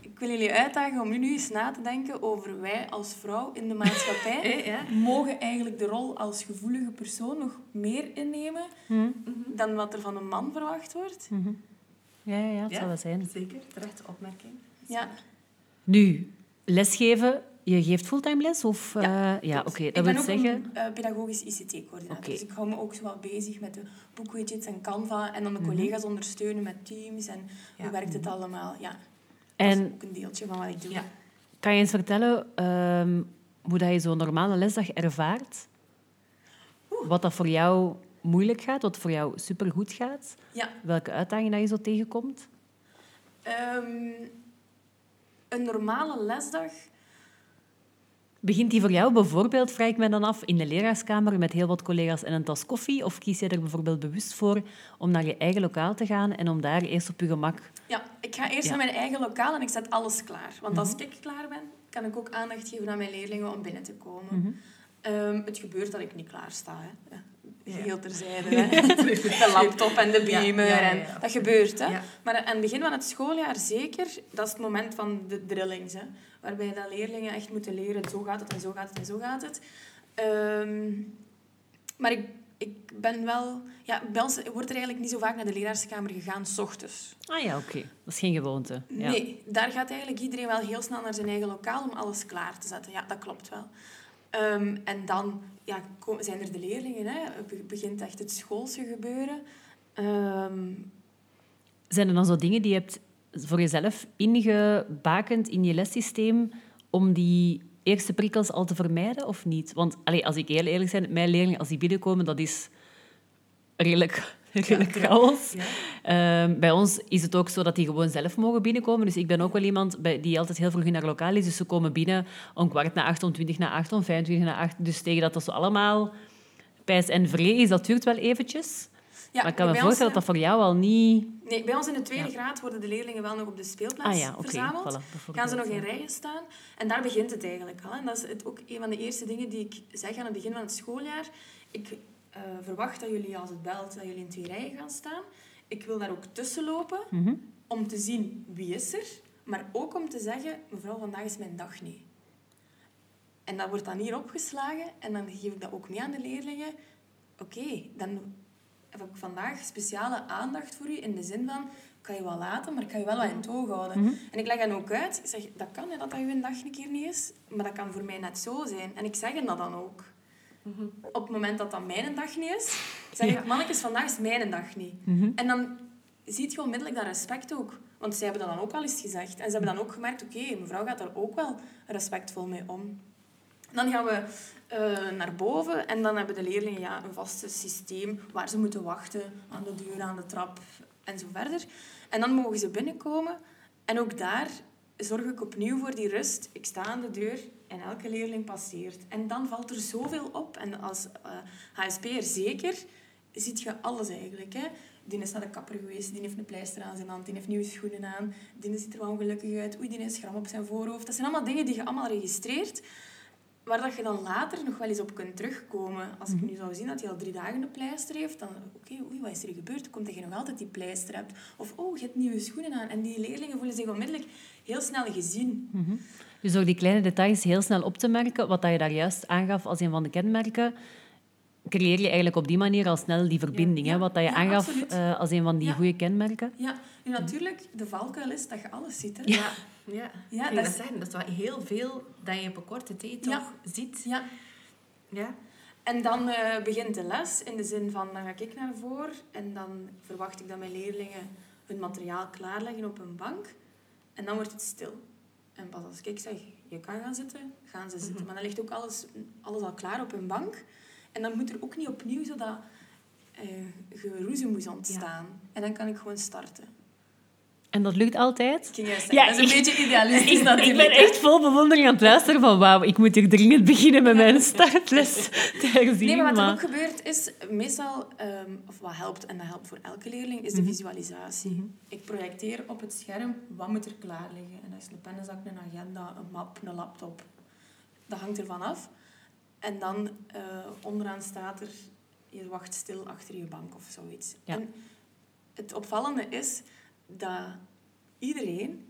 ik wil jullie uitdagen om nu eens na te denken over wij als vrouw in de maatschappij. Eh, ja. mogen eigenlijk de rol als gevoelige persoon nog meer innemen Hm? dan wat er van een man verwacht wordt? Mhm. Ja, ja, het Ja. zal wel zijn. Zeker, terechte opmerking. Ja. Nu, lesgeven. Je geeft fulltime les? Of, Ja, eh, ja oké. ik Dat ben wil ook zeggen... een eh, pedagogisch ICT-coördinator. Dus ik hou me ook zo wat bezig met de boekwidgets en Canva. En dan de Mhm. collega's ondersteunen met teams. En hoe werkt het allemaal? Ja, dat En is ook een deeltje van wat ik doe. Ja. Kan je eens vertellen ehm, hoe dat je zo'n normale lesdag ervaart? Wat dat voor jou moeilijk gaat, wat voor jou supergoed gaat? Ja. Welke uitdagingen dat je zo tegenkomt? Ehm, een normale lesdag... Begint die voor jou bijvoorbeeld, vraag ik me dan af, in de leraarskamer met heel wat collega's en een tas koffie? Of kies je er bijvoorbeeld bewust voor om naar je eigen lokaal te gaan en om daar eerst op je gemak... Ja, ik ga eerst Ja. naar mijn eigen lokaal en ik zet alles klaar. Want als Mhm. ik klaar ben, kan ik ook aandacht geven aan mijn leerlingen om binnen te komen. Mhm. Ehm, het gebeurt dat ik niet klaar sta. Hè. Ja. Geheel terzijde. Hè. de laptop en de Ja, beamer. ja, ja, en ja. Dat gebeurt. Hè. Ja. Maar aan het begin van het schooljaar zeker, dat is het moment van de drillings. Hè. Waarbij dat leerlingen echt moeten leren, zo gaat het en zo gaat het en zo gaat het. Ehm, maar ik, ik ben wel... Ja, bij ons wordt er eigenlijk niet zo vaak naar de leraarskamer gegaan, s ochtends. Ah ja, oké. Dat is geen gewoonte. Ja. Nee, daar gaat eigenlijk iedereen wel heel snel naar zijn eigen lokaal om alles klaar te zetten. Ja, dat klopt wel. Ehm, en dan ja, zijn er de leerlingen. Hè. Be- begint echt het schoolse gebeuren. Ehm, Zijn er dan zo dingen die je hebt voor jezelf ingebakend in je lessysteem om die eerste prikkels al te vermijden of niet? Want als ik heel eerlijk ben, mijn leerlingen, als die binnenkomen, dat is redelijk, chaos. Ehm, bij ons is het ook zo dat die gewoon zelf mogen binnenkomen. Dus ik ben ook wel iemand bij, die altijd heel vroeg in haar lokaal is. Dus ze komen binnen om kwart na acht, om twintig na acht, om vijfentwintig na acht. Dus tegen dat dat zo allemaal pijs en vree is, dat duurt wel eventjes. Ja, maar ik kan me voorstellen ons, dat dat voor jou al niet... Nee, bij ons in de tweede graad worden de leerlingen wel nog op de speelplaats Ah ja, verzameld. voilà, gaan ze nog in rijen staan. En daar begint het eigenlijk al. En dat is het ook een van de eerste dingen die ik zeg aan het begin van het schooljaar. Ik eh, verwacht dat jullie, als het belt, dat jullie in twee rijen gaan staan. Ik wil daar ook tussen lopen Mhm. om te zien wie is er. Maar ook om te zeggen, mevrouw, vandaag is mijn dag niet. En dat wordt dan hier opgeslagen. En dan geef ik dat ook mee aan de leerlingen. Oké, dan heb ik vandaag speciale aandacht voor u. In de zin van, ik kan je wel laten, maar ik kan je wel wat in het oog houden. En ik leg dan ook uit. Ik zeg, dat kan, hè, dat dat uw dag een keer niet is. Maar dat kan voor mij net zo zijn. En ik zeg dat dan ook. Op het moment dat dat mijn dag niet is, zeg ik, mannetjes, vandaag is mijn dag niet. En dan ziet je onmiddellijk dat respect ook. Want zij hebben dat dan ook al eens gezegd. En ze hebben dan ook gemerkt, oké, mevrouw gaat daar ook wel respectvol mee om. Dan gaan we eh, naar boven en dan hebben de leerlingen ja, een vast systeem waar ze moeten wachten aan de deur, aan de trap en zo verder. En dan mogen ze binnenkomen en ook daar zorg ik opnieuw voor die rust. Ik sta aan de deur en elke leerling passeert. En dan valt er zoveel op. En als eh HSP'er zeker, ziet je alles eigenlijk. Hè? Die is naar de kapper geweest, die heeft een pleister aan zijn hand, die heeft nieuwe schoenen aan, die ziet er wel ongelukkig uit, oei, die heeft schram op zijn voorhoofd. Dat zijn allemaal dingen die je allemaal registreert, waar dat je dan later nog wel eens op kunt terugkomen. Als ik nu zou zien dat hij al drie dagen een pleister heeft, dan, oké, oei, wat is er gebeurd? Komt dat je nog altijd die pleister hebt? Of, oh, je hebt nieuwe schoenen aan. En die leerlingen voelen zich onmiddellijk heel snel gezien. Dus door die kleine details heel snel op te merken, wat dat je daar juist aangaf als een van de kenmerken, creëer je eigenlijk op die manier al snel die verbinding. Ja, hè? Wat dat je ja, aangaf eh, als een van die goede kenmerken. Ja, nu natuurlijk, de valkuil is dat je alles ziet. Hè? Ja, ja. Ja, dat is- zeggen. Dat is wel heel veel dat je op een korte tijd Ja. toch ziet. Ja. Ja. En dan eh, begint de les in de zin van, dan ga ik naar voren en dan verwacht ik dat mijn leerlingen hun materiaal klaarleggen op een bank. En dan wordt het stil. En pas als ik zeg, je kan gaan zitten, gaan ze zitten. Maar dan ligt ook alles, alles al klaar op een bank. En dan moet er ook niet opnieuw zo dat eh geroezemoes ontstaan. En dan kan ik gewoon starten. En dat lukt altijd. Ik Ja, dat is een ik- beetje idealistisch Ik, ik natuurlijk. ben echt vol bewondering aan het luisteren van wauw, ik moet hier dringend beginnen met mijn startles te herzien. Nee, maar wat er maar- ook gebeurt is, meestal, ehm, of wat helpt, en dat helpt voor elke leerling, is de Mhm. visualisatie. Ik projecteer op het scherm, wat moet er klaar liggen? En dat is een pennenzak, een agenda, een map, een laptop. Dat hangt ervan af. En dan eh, onderaan staat er, je wacht stil achter je bank of zoiets. Ja. En het opvallende is dat iedereen,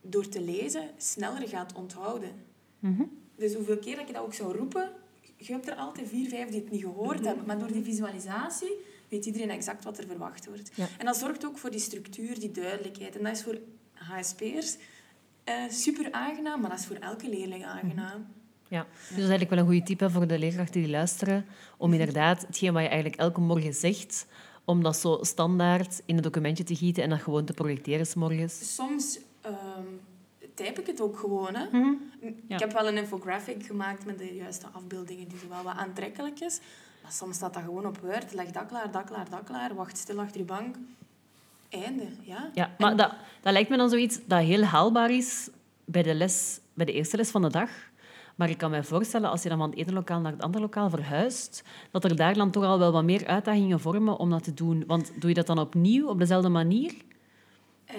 door te lezen, sneller gaat onthouden. Mhm. Dus hoeveel keer dat je dat ook zou roepen, je hebt er altijd vier, vijf die het niet gehoord hebben. Maar door die visualisatie weet iedereen exact wat er verwacht wordt. Ja. En dat zorgt ook voor die structuur, die duidelijkheid. En dat is voor HSP'ers eh, super aangenaam, maar dat is voor elke leerling aangenaam. Ja, dus dat is eigenlijk wel een goede tip hè, voor de leerkrachten die luisteren. Om inderdaad hetgeen wat je eigenlijk elke morgen zegt, om dat zo standaard in een documentje te gieten en dat gewoon te projecteren s morgens. Soms ehm typ ik het ook gewoon. Hè. Mhm. Ik heb wel een infographic gemaakt met de juiste afbeeldingen die zo wel wat aantrekkelijk is. Maar soms staat dat gewoon op Word. Leg dat klaar, dat klaar, dat klaar. Wacht stil achter je bank. Einde, ja. Ja, maar dat, dat lijkt me dan zoiets dat heel haalbaar is bij de, les, bij de eerste les van de dag. Maar ik kan me voorstellen, als je dan van het ene lokaal naar het andere lokaal verhuist, dat er daar dan toch al wel wat meer uitdagingen vormen om dat te doen. Want doe je dat dan opnieuw, op dezelfde manier? Eh,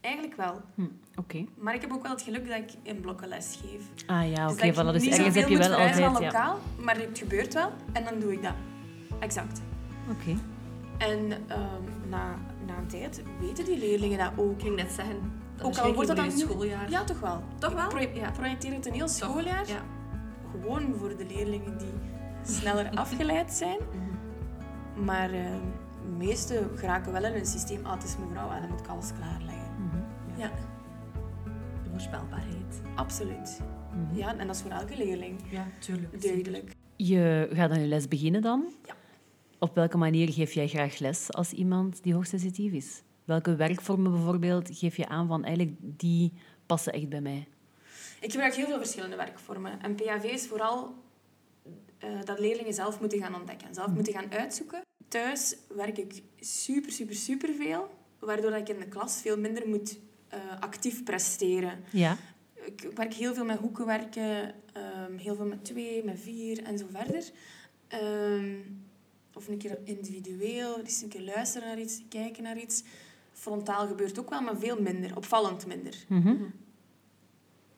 eigenlijk wel. Hm, Oké. Maar ik heb ook wel het geluk dat ik in blokken les geef. Ah ja, Dus oké. dat voilà, ik dus niet ergens heb je wel altijd... van Ja. lokaal, maar het gebeurt wel. En dan doe ik dat. Exact. Oké. En ehm, na, na een tijd weten die leerlingen dat ook. Ik ging net zeggen, Ook al wordt dat dan een nu- schooljaar. Ja, toch wel. Toch wel? Pro- Ja. projecteer het een heel Toch. schooljaar. Ja. Gewoon voor de leerlingen die sneller afgeleid zijn. Mhm. Maar eh, de meesten geraken wel in een systeem. Ah, het is mevrouw, en dan moet ik alles klaarleggen. Mhm. Ja, De voorspelbaarheid. absoluut. Mhm. Ja, en dat is voor elke leerling Ja, tuurlijk. duidelijk. Je gaat aan je les beginnen dan. Ja. Op welke manier geef jij graag les als iemand die hoogsensitief is? Welke werkvormen bijvoorbeeld geef je aan van eigenlijk die passen echt bij mij? Ik gebruik heel veel verschillende werkvormen. En PAV is vooral eh, dat leerlingen zelf moeten gaan ontdekken, zelf moeten gaan uitzoeken. thuis werk ik super, super, super veel. Waardoor ik in de klas veel minder moet eh, actief presteren. Ja. Ik werk heel veel met hoekenwerken, ehm, heel veel met twee, met vier en zo verder. Ehm, of een keer individueel, eens een keer luisteren naar iets, kijken naar iets. Frontaal gebeurt ook wel, maar veel minder, opvallend minder. Mhm.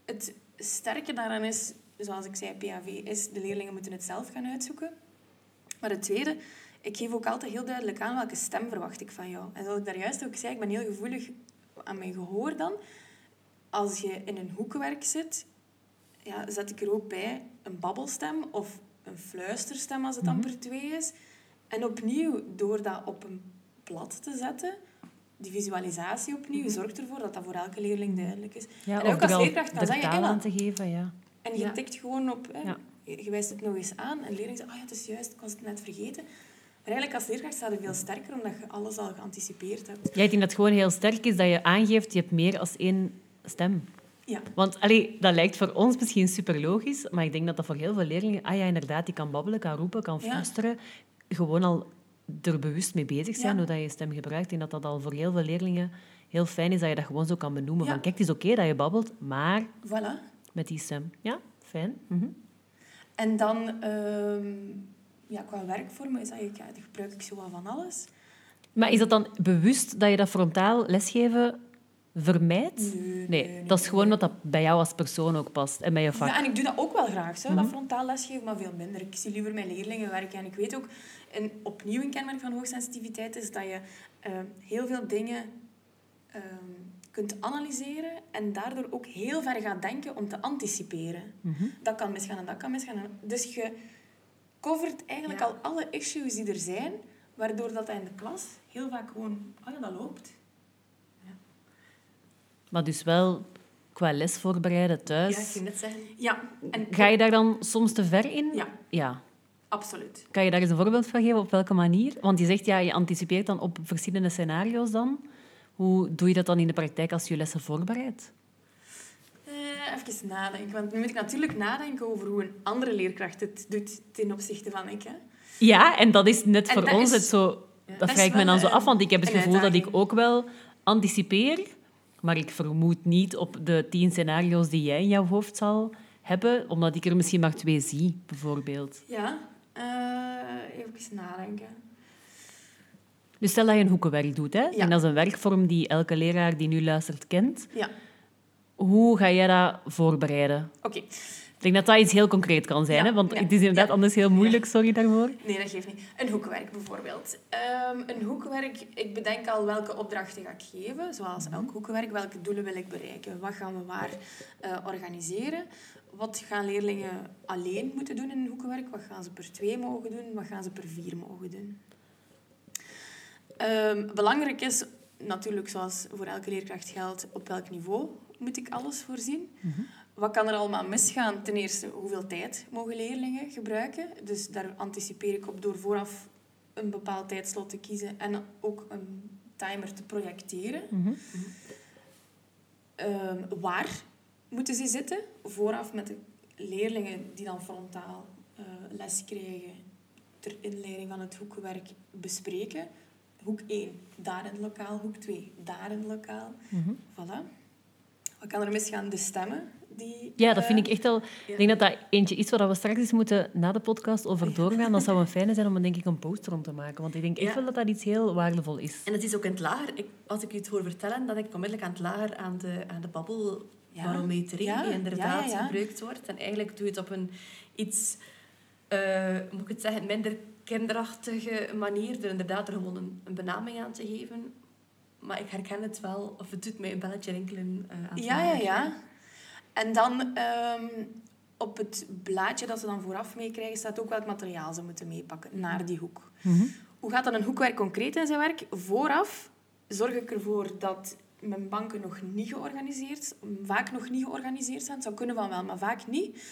Het sterke daaraan is, zoals ik zei, PAV is, de leerlingen moeten het zelf gaan uitzoeken. Maar het tweede, ik geef ook altijd heel duidelijk aan welke stem verwacht ik van jou. En zoals ik daar juist ook zei, ik ben heel gevoelig aan mijn gehoor dan. Als je in een hoekenwerk zit, ja, zet ik er ook bij een babbelstem of een fluisterstem als het Mhm. amper twee is. En opnieuw, door dat op een blad te zetten, die visualisatie opnieuw, zorgt ervoor dat dat voor elke leerling duidelijk is. ja en ook als er al leerkracht kan zeggen, aan te geven, ja. en je Ja. tikt gewoon op, hè, Ja. je wijst het nog eens aan. En de leerling zegt, oh ja, het is juist, ik was het net vergeten. Maar eigenlijk als leerkracht staat er veel sterker, omdat je alles al geanticipeerd hebt. Jij denkt dat het gewoon heel sterk is dat je aangeeft, je hebt meer als één stem. Ja, Want allee, dat lijkt voor ons misschien super logisch, maar ik denk dat dat voor heel veel leerlingen... Ah ja, inderdaad, die kan babbelen, kan roepen, kan fluisteren. Gewoon al er bewust mee bezig zijn, Ja. hoe dat je je stem gebruikt. En dat dat al voor heel veel leerlingen heel fijn is dat je dat gewoon zo kan benoemen. Ja. Van, kijk, het is oké dat je babbelt, maar voilà. met die stem. Ja, fijn. Mhm. En dan, ehm, ja, qua werkvormen is dat, ja, dan gebruik ik zo wel van alles. Maar is dat dan bewust dat je dat frontaal lesgeven vermijdt? Nee, Nee, dat is gewoon wat dat bij jou als persoon ook past en bij je vak. Ja, en ik doe dat ook wel graag, zo, Mhm. dat frontaal lesgeven, maar veel minder. Ik zie liever mijn leerlingen werken. En ik weet ook, en opnieuw een kenmerk van hoogsensitiviteit is dat je ehm, heel veel dingen ehm, kunt analyseren en daardoor ook heel ver gaat denken om te anticiperen. Mhm. Dat kan misgaan en dat kan misgaan. Dus je covert eigenlijk Ja. al alle issues die er zijn, waardoor dat in de klas heel vaak gewoon, oh ja, dat loopt. Maar dus wel qua les voorbereiden thuis. Ja, ik ging net zeggen. Ja, en Ga je daar dan soms te ver in? Ja, Ja. Absoluut. Kan je daar eens een voorbeeld van geven? Op welke manier? Want je zegt, ja, je anticipeert dan op verschillende scenario's dan. Hoe doe je dat dan in de praktijk als je lessen voorbereidt? Eh, even nadenken, want nu moet ik natuurlijk nadenken over hoe een andere leerkracht het doet ten opzichte van ik. Hè. Ja, en dat is net En voor ons is- het zo... Ja. Dat vraag ik me dan zo een- af, want ik heb het gevoel dat ik ook wel anticipeer, maar ik vermoed niet op de tien scenario's die jij in jouw hoofd zal hebben, omdat ik er misschien maar twee zie, bijvoorbeeld. Ja, eh, even nadenken. Dus stel dat je een hoekenwerk doet, hè? Ja. en dat is een werkvorm die elke leraar die nu luistert kent. Ja, Hoe ga jij dat voorbereiden? oké. Ik denk dat dat iets heel concreet kan zijn, Ja, hè? want ja, het is inderdaad ja. anders heel moeilijk, sorry daarvoor. Nee, dat geeft niet. Een hoekwerk bijvoorbeeld. Ehm, een hoekwerk, ik bedenk al welke opdrachten ga ik geven. Zoals elk hoekwerk, welke doelen wil ik bereiken? Wat gaan we waar eh, organiseren? Wat gaan leerlingen alleen moeten doen in een hoekwerk? Wat gaan ze per twee mogen doen? Wat gaan ze per vier mogen doen? Ehm, belangrijk is natuurlijk, zoals voor elke leerkracht geldt, op welk niveau moet ik alles voorzien? Wat kan er allemaal misgaan? Ten eerste, hoeveel tijd mogen leerlingen gebruiken? Dus daar anticipeer ik op door vooraf een bepaald tijdslot te kiezen en ook een timer te projecteren. Mhm. Ehm, waar moeten ze zitten? Vooraf met de leerlingen die dan frontaal eh, les krijgen ter inleiding van het hoekwerk bespreken. Hoek 1, daar in het lokaal. Hoek 2, daar in het lokaal. Mhm. Voilà. Wat kan er misgaan? De stemmen. Die, Ja, dat eh, vind ik echt wel... Ik denk dat dat eentje is waar we straks eens moeten na de podcast over doorgaan. Dat zou een fijne zijn om denk ik, een poster om te maken. Want ik denk echt Ja. wel dat dat iets heel waardevol is. En het is ook in het lager. Ik, als ik u het hoor vertellen, dan denk ik onmiddellijk aan het lager, aan de, aan de Ja. die inderdaad gebruikt wordt. En eigenlijk doe je het op een iets, eh, moet ik het zeggen, minder kinderachtige manier. Er inderdaad er gewoon een, een benaming aan te geven. Maar ik herken het wel, of het doet mij een belletje rinkelen eh, aan het Ja, ja, ja. En dan ehm, op het blaadje dat ze dan vooraf meekrijgen, staat ook welk materiaal ze moeten meepakken naar die hoek. Mhm. Hoe gaat dan een hoekwerk concreet in zijn werk? Vooraf zorg ik ervoor dat mijn banken nog niet georganiseerd, vaak nog niet georganiseerd zijn. Het zou kunnen van wel, maar vaak niet.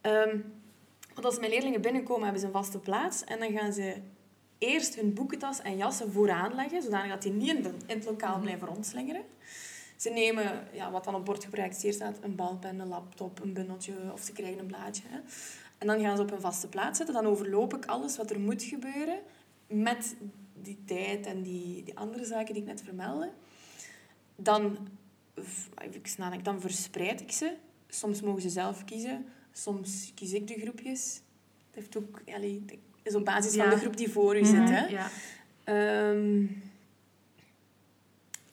Ehm, want als mijn leerlingen binnenkomen, hebben ze een vaste plaats en dan gaan ze eerst hun boekentas en jassen vooraan leggen, zodanig dat die niet in, de- in het lokaal blijven rondslingeren. Ze nemen, ja, wat dan op bord geprojecteerd staat, een balpen, een laptop, een bundeltje of ze krijgen een blaadje. Hè. En dan gaan ze op een vaste plaats zitten. Dan overloop ik alles wat er moet gebeuren. met die tijd en die, die andere zaken die ik net vermeldde, dan, dan verspreid ik ze. Soms mogen ze zelf kiezen, soms kies ik de groepjes. Het heeft ook, allee, is op basis van de groep die voor u Mhm. zit. Hè? Ja. Ehm,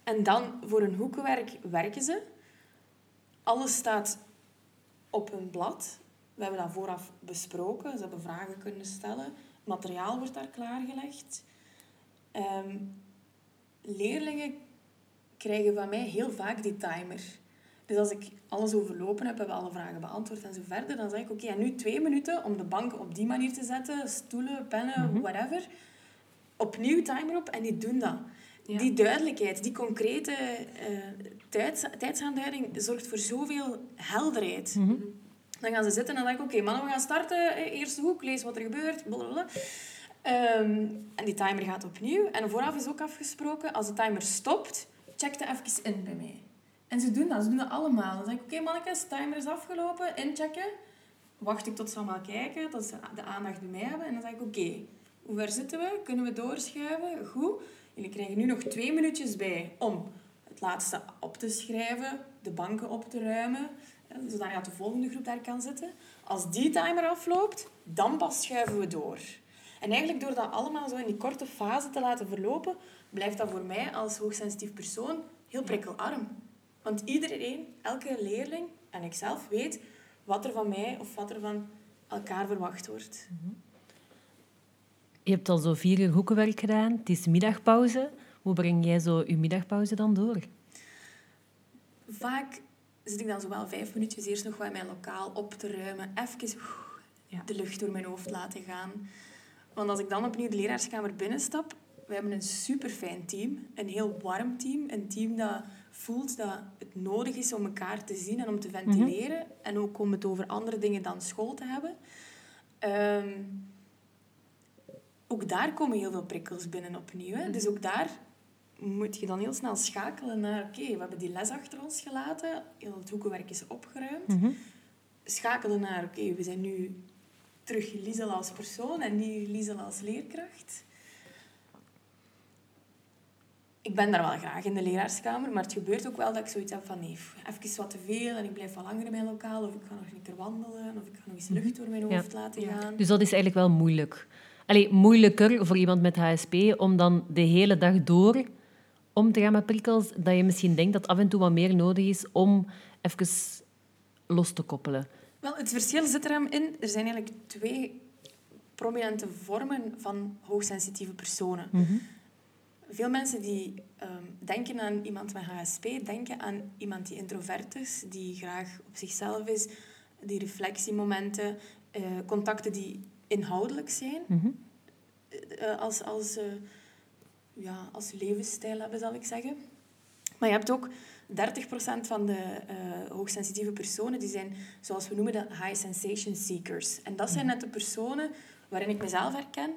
en dan voor een hoekenwerk werken ze. Alles staat op een blad. We hebben dat vooraf besproken. Ze hebben vragen kunnen stellen. Materiaal wordt daar klaargelegd. Ehm, leerlingen krijgen van mij heel vaak die timer. Dus als ik alles overlopen heb, hebben we alle vragen beantwoord en zo verder, dan zeg ik, oké, en nu twee minuten om de bank op die manier te zetten, stoelen, pennen, Mhm. whatever. Opnieuw timer op en die doen dat. Ja. Die duidelijkheid, die concrete eh, tijds, tijdsaanduiding zorgt voor zoveel helderheid. Mhm. Dan gaan ze zitten en dan denk ik, oké, mannen, we gaan starten. Eh, Eerste hoek, lees wat er gebeurt. Blablabla. Ehm, en die timer gaat opnieuw. En vooraf is ook afgesproken, als de timer stopt, check er even in bij mij. En ze doen dat, ze doen dat allemaal. Dan zeg ik, oké de timer is afgelopen, inchecken. Wacht ik tot ze allemaal kijken, tot ze de aandacht bij mij hebben. En dan zeg ik, oké, hoe ver zitten we? Kunnen we doorschuiven? Goed. Jullie krijgen nu nog twee minuutjes bij om het laatste op te schrijven, de banken op te ruimen, zodat de volgende groep daar kan zitten. Als die timer afloopt, dan pas schuiven we door. En eigenlijk door dat allemaal zo in die korte fase te laten verlopen, blijft dat voor mij als hoogsensitief persoon heel prikkelarm. Want iedereen, elke leerling en ikzelf weet wat er van mij of wat er van elkaar verwacht wordt. Je hebt al zo vier uur hoekenwerk gedaan. Het is middagpauze. Hoe breng jij zo je middagpauze dan door? Vaak zit ik dan zo wel vijf minuutjes eerst nog wat in mijn lokaal op te ruimen. Even Ja. de lucht door mijn hoofd laten gaan. Want als ik dan opnieuw de leraarskamer binnenstap, we hebben een super fijn team. Een heel warm team. Een team dat voelt dat het nodig is om elkaar te zien en om te ventileren. En ook om het over andere dingen dan school te hebben. Ehm, ook daar komen heel veel prikkels binnen opnieuw. Hè? Dus ook daar moet je dan heel snel schakelen naar... Oké, we hebben die les achter ons gelaten. Heel het hoekenwerk is opgeruimd. Mhm. Schakelen naar... Oké, we zijn nu terug Liesel als persoon en niet Liesel als leerkracht. Ik ben daar wel graag in de leraarskamer, maar het gebeurt ook wel dat ik zoiets heb van nee, even wat te veel en ik blijf wat langer in mijn lokaal of ik ga nog een keer wandelen of ik ga nog eens lucht door mijn Ja. hoofd laten Ja. gaan. Dus dat is eigenlijk wel moeilijk. Allee, moeilijker voor iemand met HSP om dan de hele dag door om te gaan met prikkels, dat je misschien denkt dat af en toe wat meer nodig is om even los te koppelen. Wel, het verschil zit er hem in. Er zijn eigenlijk twee prominente vormen van hoogsensitieve personen. Veel mensen die ehm, denken aan iemand met HSP, denken aan iemand die introvert is, die graag op zichzelf is, die reflectiemomenten, eh, contacten die inhoudelijk zijn, Mhm. eh, als, als, eh, ja, als levensstijl hebben, zal ik zeggen. Maar je hebt ook 30% van de eh, hoogsensitieve personen, die zijn, zoals we noemen, de high sensation seekers. En dat zijn net de personen waarin ik mezelf herken,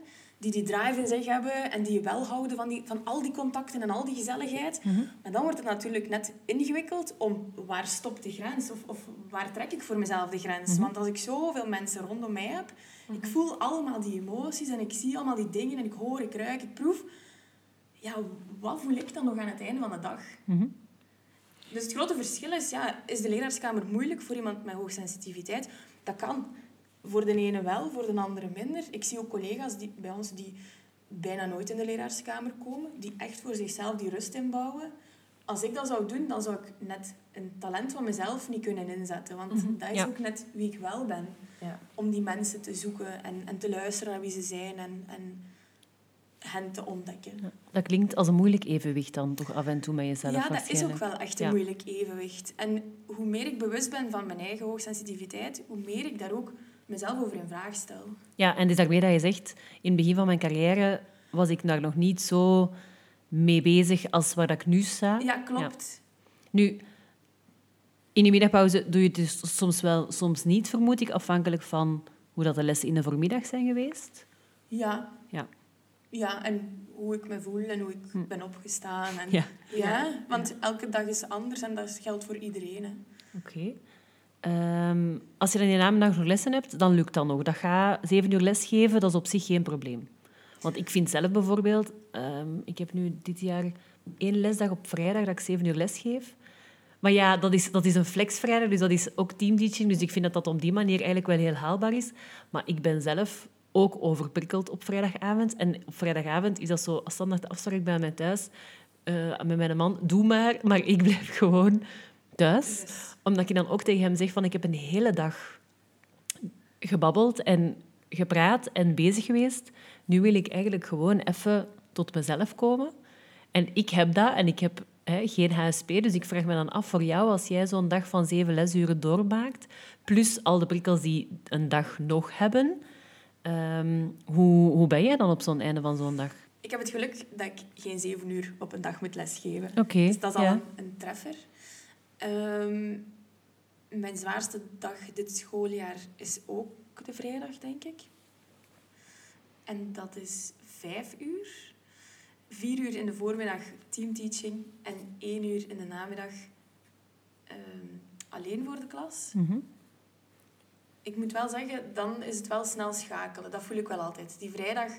die die drive in zich hebben en die wel houden van, die, van al die contacten en al die gezelligheid. Maar dan wordt het natuurlijk net ingewikkeld om waar stopt de grens of, of waar trek ik voor mezelf de grens. Want als ik zoveel mensen rondom mij heb, ik voel allemaal die emoties en ik zie allemaal die dingen en ik hoor, ik ruik, ik proef. Ja, wat voel ik dan nog aan het einde van de dag? Mhm. Dus het grote verschil is, ja, is de leraarskamer moeilijk voor iemand met hoogsensitiviteit? Dat kan. Voor de ene wel, voor de andere minder. Ik zie ook collega's die, bij ons die bijna nooit in de leraarskamer komen, die echt voor zichzelf die rust inbouwen. Als ik dat zou doen, dan zou ik net een talent van mezelf niet kunnen inzetten. Want dat is Ja. ook net wie ik wel ben. Ja. Om die mensen te zoeken en, en te luisteren naar wie ze zijn en, en hen te ontdekken. Ja. Dat klinkt als een moeilijk evenwicht dan toch af en toe met jezelf Ja, dat is ook wel echt een moeilijk evenwicht. En hoe meer ik bewust ben van mijn eigen hoogsensitiviteit, hoe meer ik daar ook mezelf over in vraag stel. Ja, en het is daarmee dat je zegt, in het begin van mijn carrière was ik daar nog niet zo mee bezig als waar dat ik nu sta. Ja, klopt. Nu, in je middagpauze doe je het dus soms wel, soms niet, vermoed ik, afhankelijk van hoe dat de lessen in de voormiddag zijn geweest. Ja. Ja. Ja, en hoe ik me voel en hoe ik ben opgestaan. En, Hm. Ja. ja, want elke dag is anders en dat geldt voor iedereen. Oké. Ehm, als je dan in de nog lessen hebt, dan lukt dat nog. Dat gaat zeven uur lesgeven, dat is op zich geen probleem. Want ik vind zelf bijvoorbeeld... ehm, ik heb nu dit jaar één lesdag op vrijdag dat ik zeven uur les geef. Maar ja, dat is, dat is een flexvrijdag, dus dat is ook teamteaching. Dus ik vind dat dat op die manier eigenlijk wel heel haalbaar is. Maar ik ben zelf ook overprikkeld op vrijdagavond. En op vrijdagavond is dat zo standaard afspraak bij mij thuis. eh, met mijn man, doe maar, maar ik blijf gewoon thuis. Omdat ik dan ook tegen hem zeg van, ik heb een hele dag gebabbeld en gepraat en bezig geweest. Nu wil ik eigenlijk gewoon even tot mezelf komen. En ik heb dat en ik heb hè, geen HSP, dus ik vraag me dan af voor jou, als jij zo'n dag van zeven lesuren doormaakt, plus al de prikkels die een dag nog hebben, ehm, hoe, hoe ben jij dan op zo'n einde van zo'n dag? Ik heb het geluk dat ik geen zeven uur op een dag moet lesgeven. Dus dat is al ja. een, een treffer. Ehm, mijn zwaarste dag dit schooljaar is ook de vrijdag, denk ik. En dat is vijf uur. Vier uur in de voormiddag teamteaching en één uur in de namiddag ehm, alleen voor de klas. Mhm. Ik moet wel zeggen, dan is het wel snel schakelen. Dat voel ik wel altijd. Die vrijdag,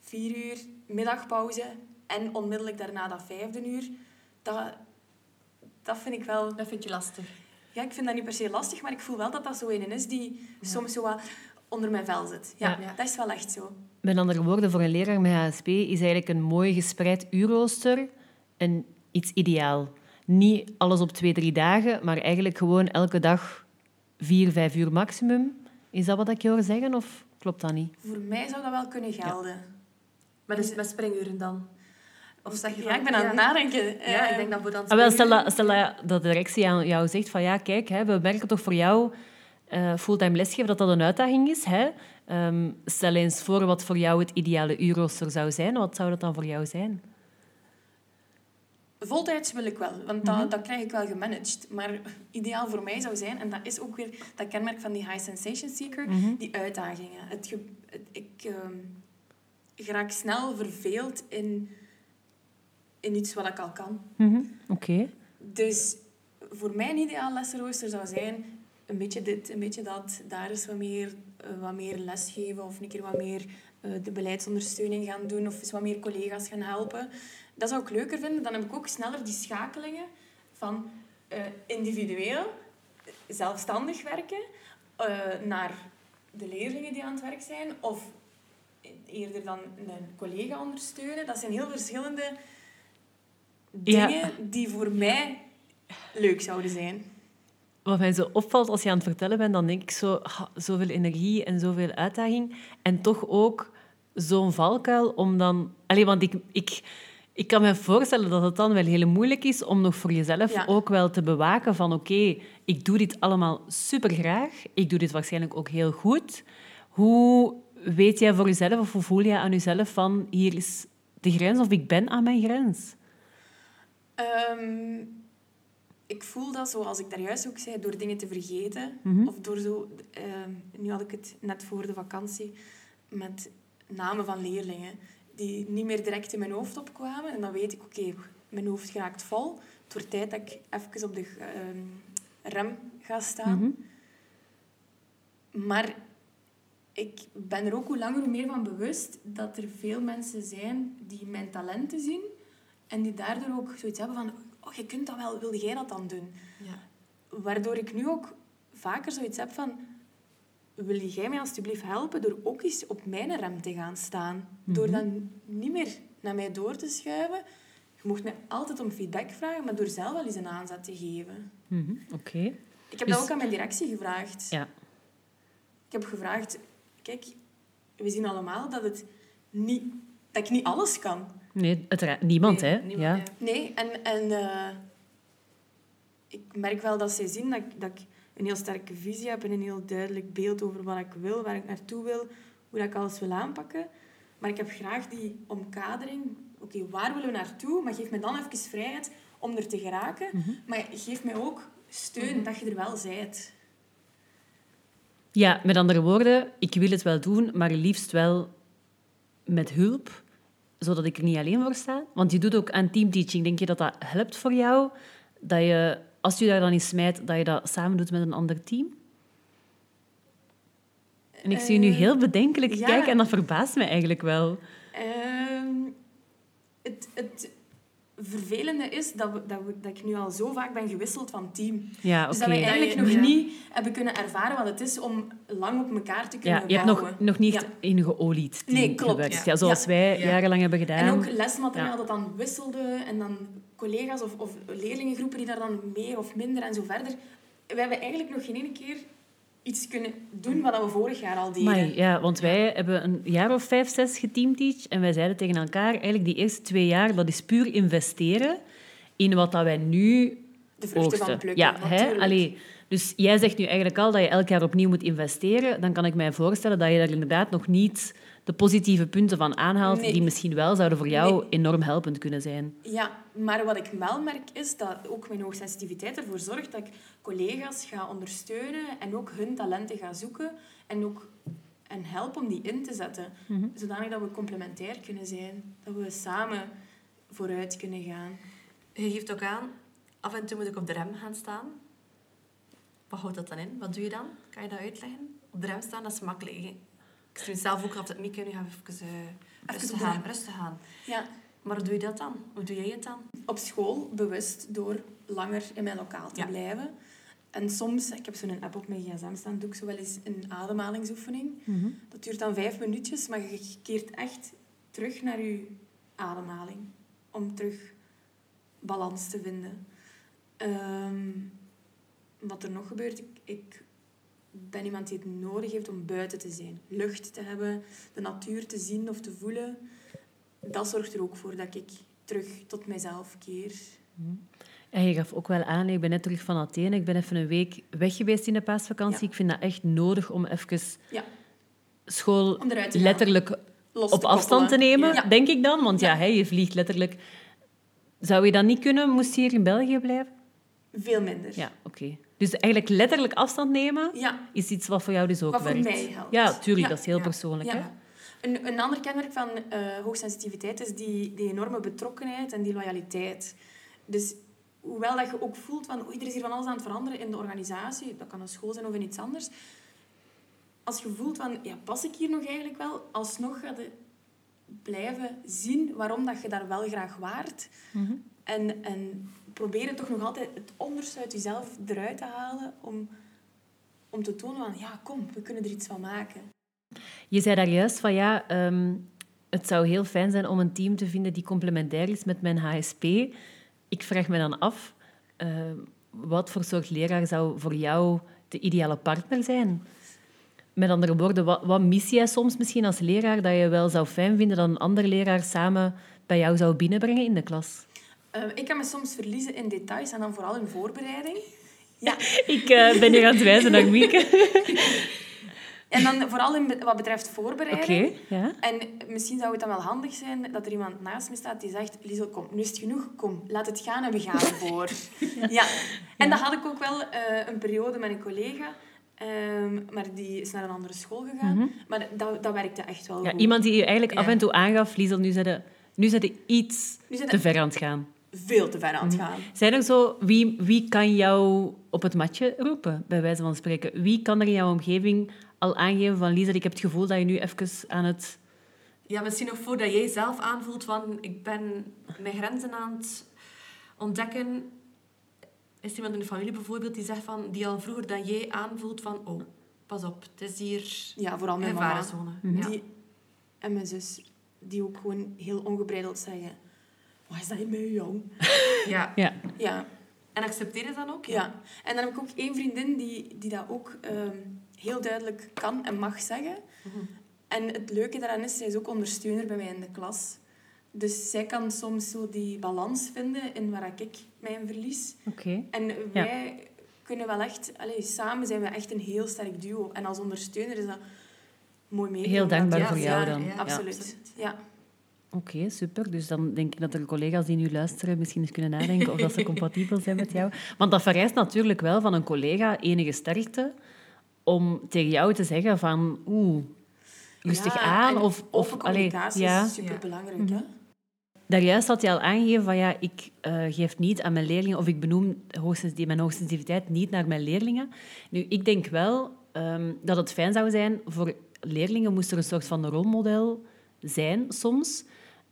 vier uur, middagpauze en onmiddellijk daarna dat vijfde uur. Dat, dat vind ik wel... Dat vind je lastig. Ja, ik vind dat niet per se lastig, maar ik voel wel dat dat zo een is die soms zo wat onder mijn vel zit. Ja, Ja. dat is wel echt zo. Met andere woorden, voor een leraar met HSP is eigenlijk een mooi gespreid uurrooster en iets ideaal. Niet alles op twee, drie dagen, maar eigenlijk gewoon elke dag vier, vijf uur maximum. Is dat wat ik je hoor zeggen of klopt dat niet? Voor mij zou dat wel kunnen gelden. Maar dus met springuren dan? Of zeg je Ja, van- ik ben aan het nadenken. Ja, ik denk dat voor dan Ah, wel, stel dat, stel dat dat de directie aan jou zegt van ja, kijk, hè, we merken toch voor jou eh, fulltime lesgeven dat dat een uitdaging is. Hè? Ehm, stel eens voor wat voor jou het ideale uurrooster zou zijn. Wat zou dat dan voor jou zijn? Voltijds wil ik wel, want dat, dat krijg ik wel gemanaged. Maar ideaal voor mij zou zijn, en dat is ook weer dat kenmerk van die high sensation seeker, die uitdagingen. Het ge- het- ik ehm, raak snel verveeld in, in iets wat ik al kan. Mhm, Oké. Dus voor mij een ideaal lessenrooster zou zijn een beetje dit, een beetje dat. Daar is wat meer, eh, wat meer lesgeven of een keer wat meer eh, de beleidsondersteuning gaan doen of eens wat meer collega's gaan helpen. Dat zou ik leuker vinden. Dan heb ik ook sneller die schakelingen van eh, individueel, zelfstandig werken, naar de leerlingen die aan het werk zijn of eerder dan een collega ondersteunen. Dat zijn heel verschillende Ja. dingen die voor mij leuk zouden zijn. Wat mij zo opvalt als je aan het vertellen bent, dan denk ik zo, zoveel energie en zoveel uitdaging. En toch ook zo'n valkuil om dan... Allee, want ik, ik, ik kan me voorstellen dat het dan wel heel moeilijk is om nog voor jezelf Ja. ook wel te bewaken van oké, ik doe dit allemaal supergraag. Ik doe dit waarschijnlijk ook heel goed. Hoe weet jij voor jezelf of hoe voel je aan jezelf van hier is de grens of ik ben aan mijn grens? Ehm, ik voel dat, zoals ik daar juist ook zei, door dingen te vergeten. Mhm. Of door zo... ehm, nu had ik het net voor de vakantie met namen van leerlingen die niet meer direct in mijn hoofd opkwamen. En dan weet ik, oké, mijn hoofd geraakt vol. Het wordt tijd dat ik even op de ehm, rem ga staan. Mhm. Maar ik ben er ook hoe langer hoe meer van bewust dat er veel mensen zijn die mijn talenten zien en die daardoor ook zoiets hebben van oh, je kunt dat wel, wilde jij dat dan doen? Ja. Waardoor ik nu ook vaker zoiets heb van wil jij mij alsjeblieft helpen door ook eens op mijn rem te gaan staan? Door dan niet meer naar mij door te schuiven. Je mocht mij altijd om feedback vragen, maar door zelf wel eens een aanzet te geven. Mhm, Oké. Ik heb Dus- dat ook aan mijn directie gevraagd. Ja. Ik heb gevraagd, kijk, we zien allemaal dat, het niet, dat ik niet alles kan. Nee, uiteraard. Niemand, Nee, hè? niemand, ja. ja. Nee, en, en eh, ik merk wel dat zij zien dat ik, dat ik een heel sterke visie heb en een heel duidelijk beeld over wat ik wil, waar ik naartoe wil, hoe dat ik alles wil aanpakken. Maar ik heb graag die omkadering. Oké, waar willen we naartoe? Maar geef me dan even vrijheid om er te geraken. Maar geef mij ook steun dat je er wel bent. Ja, met andere woorden, ik wil het wel doen, maar liefst wel met hulp, zodat ik er niet alleen voor sta. Want je doet ook aan teamteaching. Denk je dat dat helpt voor jou? Dat je, als je daar dan in smijt, dat je dat samen doet met een ander team? En ik zie je nu Eh, heel bedenkelijk ja. kijken en dat verbaast me eigenlijk wel. Ehm, het, het vervelende is dat, we, dat, we, dat ik nu al zo vaak ben gewisseld van team. Ja, oké. Dus dat we eigenlijk nog ja. niet hebben kunnen ervaren wat het is om lang op elkaar te kunnen Ja, je hebt nog, bouwen. nog niet Ja. in geolied team Nee, klopt. gewerkt. Ja. Ja, zoals Ja. wij Ja. jarenlang hebben gedaan. En ook lesmateriaal Ja. dat dan wisselde en dan collega's of, of leerlingengroepen die daar dan meer of minder en zo verder. We hebben eigenlijk nog geen ene keer iets kunnen doen wat we vorig jaar al deden. Ja, want wij hebben een jaar of vijf, zes geteamteach en wij zeiden tegen elkaar, eigenlijk die eerste twee jaar, dat is puur investeren in wat dat wij nu De vruchten oogsten. van plukken, ja, hè? Allee, dus jij zegt nu eigenlijk al dat je elk jaar opnieuw moet investeren. Dan kan ik mij voorstellen dat je daar inderdaad nog niet de positieve punten van aanhaalt, Nee. die misschien wel zouden voor jou Nee. enorm helpend kunnen zijn. Ja, maar wat ik wel merk is dat ook mijn hoogsensitiviteit ervoor zorgt dat ik collega's ga ondersteunen en ook hun talenten ga zoeken en ook en help om die in te zetten. Mhm. Zodanig dat we complementair kunnen zijn. Dat we samen vooruit kunnen gaan. Je geeft ook aan, af en toe moet ik op de rem gaan staan. Wat houdt dat dan in? Wat doe je dan? Kan je dat uitleggen? Op de rem staan, dat is makkelijk. Ik stuur zelf ook het Mieke, nu gaan we even, eh, rustig op de aan, rem. rustig aan. Ja, Maar hoe doe je dat dan? Hoe doe jij het dan? op school bewust door langer in mijn lokaal te Ja. blijven. En soms, ik heb zo'n app op mijn gsm staan, doe ik zo wel eens een ademhalingsoefening. Dat duurt dan vijf minuutjes, maar je keert echt terug naar je ademhaling. Om terug balans te vinden. Ehm, wat er nog gebeurt, ik, ik ben iemand die het nodig heeft om buiten te zijn. Lucht te hebben, de natuur te zien of te voelen. Dat zorgt er ook voor dat ik terug tot mezelf keer. En je gaf ook wel aan, ik ben net terug van Athene, ik ben even een week weg geweest in de paasvakantie. Ja. Ik vind dat echt nodig om even Ja, school letterlijk Los op te afstand te nemen, Ja. denk ik dan. Want ja, Ja. hè, je vliegt letterlijk... Zou je dat niet kunnen? Moest je hier in België blijven? Veel minder. Ja, oké. Dus eigenlijk letterlijk afstand nemen Ja, is iets wat voor jou dus ook Wat voor werkt. mij helpt. Ja, tuurlijk, Ja. dat is heel persoonlijk. Hè? Een, een ander kenmerk van eh, hoogsensitiviteit is die, die enorme betrokkenheid en die loyaliteit. Dus hoewel dat je ook voelt van oei, er is hier van alles aan het veranderen in de organisatie, dat kan een school zijn of in iets anders. Als je voelt van, ja, pas ik hier nog eigenlijk wel? Alsnog ga je blijven zien waarom dat je daar wel graag waart. Mhm. En, en proberen toch nog altijd het onderste uit jezelf eruit te halen om, om te tonen van, ja, kom, we kunnen er iets van maken. Je zei daar juist van ja, ehm, het zou heel fijn zijn om een team te vinden die complementair is met mijn HSP. Ik vraag me dan af, ehm, wat voor soort leraar zou voor jou de ideale partner zijn? Met andere woorden, wat, wat mis jij soms misschien als leraar dat je wel zou fijn vinden dat een andere leraar samen bij jou zou binnenbrengen in de klas? Eh, ik kan me soms verliezen in details en dan vooral in voorbereiding. Ja, Ik eh, ben hier aan het wijzen naar Mieke. en dan vooral in wat betreft Oké, voorbereiding. ja. En misschien zou het dan wel handig zijn dat er iemand naast me staat die zegt... Liesel, kom, nu is het genoeg. Kom, laat het gaan en we gaan ervoor. ja. En dat had ik ook wel eh, een periode met een collega. ehm, maar die is naar een andere school gegaan. Maar dat, dat werkte echt wel Mhm. ja. goed. Iemand die je eigenlijk af en toe aangaf, Liesel, nu zijn nu zit je iets Nu te ver aan het gaan. Veel te ver aan het gaan. Zijn er zo, wie, wie kan jou op het matje roepen, bij wijze van spreken? Wie kan er in jouw omgeving al aangeven van Lisa, ik heb het gevoel dat je nu even aan het... Ja, misschien nog voordat jij zelf aanvoelt van ik ben mijn grenzen aan het ontdekken. Is er iemand in de familie bijvoorbeeld die zegt van, die al vroeger dan jij aanvoelt van oh, pas op, het is hier Ja, vooral mijn mama. gevarenzone. Ja. Die, en mijn zus, die ook gewoon heel ongebreideld zeggen... Wat is dat in mij, jong? Ja. Ja. Ja, En accepteer je dat ook? ja. En dan heb ik ook één vriendin die, die dat ook ehm, heel duidelijk kan en mag zeggen. Mhm. En het leuke daaraan is, zij is ook ondersteuner bij mij in de klas. Dus zij kan soms zo die balans vinden in waar ik mij in verlies. Oké. En wij kunnen wel echt... Allez, samen zijn we echt een heel sterk duo. En als ondersteuner is dat mooi mee. Heel dankbaar Ja, voor jou ja, dan. ja, Ja. Absoluut. Ja. Oké, super. Dus dan denk ik dat er collega's die nu luisteren misschien eens kunnen nadenken of dat ze compatibel zijn met jou. Want dat vereist natuurlijk wel van een collega enige sterkte om tegen jou te zeggen van oeh, rustig Ja, aan. Of, of open communicatie allee, ja. is superbelangrijk. Hè? Daarjuist had je al aangegeven van ja, ik eh, geef niet aan mijn leerlingen of ik benoem hoogsens- die- mijn hoogsensitiviteit niet naar mijn leerlingen. Nu, ik denk wel, ehm, dat het fijn zou zijn voor leerlingen moest er een soort van rolmodel zijn soms.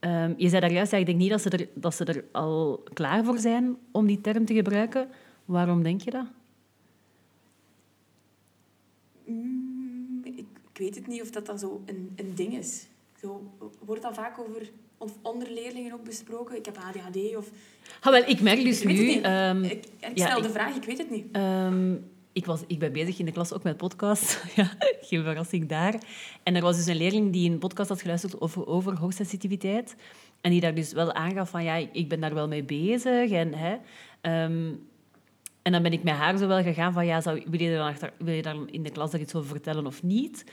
Ehm, je zei daar juist, ja, ik denk niet dat ze, er, dat ze er al klaar voor zijn om die term te gebruiken. Waarom denk je dat? Mm, ik, ik weet het niet of dat, dat zo een, een ding is. Zo, wordt dat vaak over, of onder leerlingen ook besproken? Ik heb ADHD of... Ah, wel, ik merk dus Ik nu... ehm, ik ja, stel de vraag, ik weet het niet. Ehm, ik, was, ik ben bezig in de klas ook met podcast. ja, geen verrassing daar. En er was dus een leerling die een podcast had geluisterd over, over hoogsensitiviteit. En die daar dus wel aangaf van, ja, ik, ben daar wel mee bezig. En, hè, ehm, en dan ben ik met haar zo wel gegaan van, ja, zou, wil, je dan achter, wil je dan in de klas daar iets over vertellen of niet?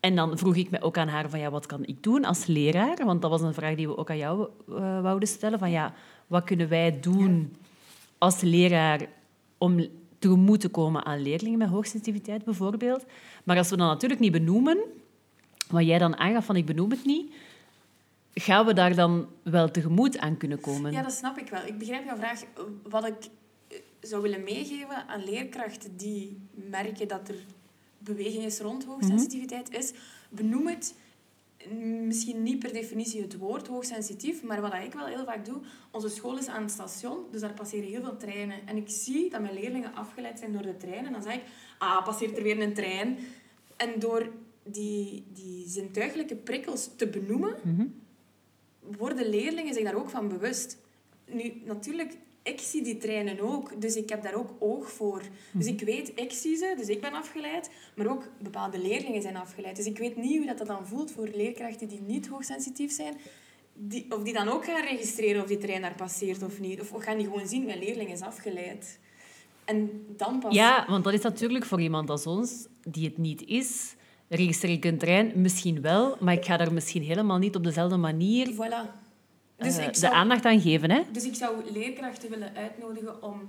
En dan vroeg ik me ook aan haar van, ja, wat kan ik doen als leraar? Want dat was een vraag die we ook aan jou eh, wouden stellen. Van, ja, wat kunnen wij doen als leraar om tegemoet te komen aan leerlingen met hoogsensitiviteit bijvoorbeeld. Maar als we dat natuurlijk niet benoemen, wat jij dan aangaf van ik benoem het niet, gaan we daar dan wel tegemoet aan kunnen komen? Ja, dat snap ik wel. Ik begrijp jouw vraag. Wat ik eh, zou willen meegeven aan leerkrachten die merken dat er beweging is rond hoogsensitiviteit, is benoem het mm, misschien niet per definitie het woord hoogsensitief, maar wat ik wel heel vaak doe, onze school is aan het station, dus daar passeren heel veel treinen. En ik zie dat mijn leerlingen afgeleid zijn door de trein. En dan zeg ik, ah, passeert er weer een trein. En door die, die zintuigelijke prikkels te benoemen, worden leerlingen zich daar ook van bewust. Nu, natuurlijk, ik zie die treinen ook, dus ik heb daar ook oog voor. Dus ik weet, ik zie ze, dus ik ben afgeleid, maar ook bepaalde leerlingen zijn afgeleid. Dus ik weet niet hoe dat, dat dan voelt voor leerkrachten die niet hoogsensitief zijn, die, of die dan ook gaan registreren of die trein daar passeert of niet. Of, of gaan die gewoon zien, mijn leerling is afgeleid. En dan pas... Ja, want dat is natuurlijk voor iemand als ons, die het niet is, registreer ik een trein misschien wel, maar ik ga daar misschien helemaal niet op dezelfde manier Voilà. Dus eh, ik de zou- aandacht aan geven. Hè? Dus ik zou leerkrachten willen uitnodigen om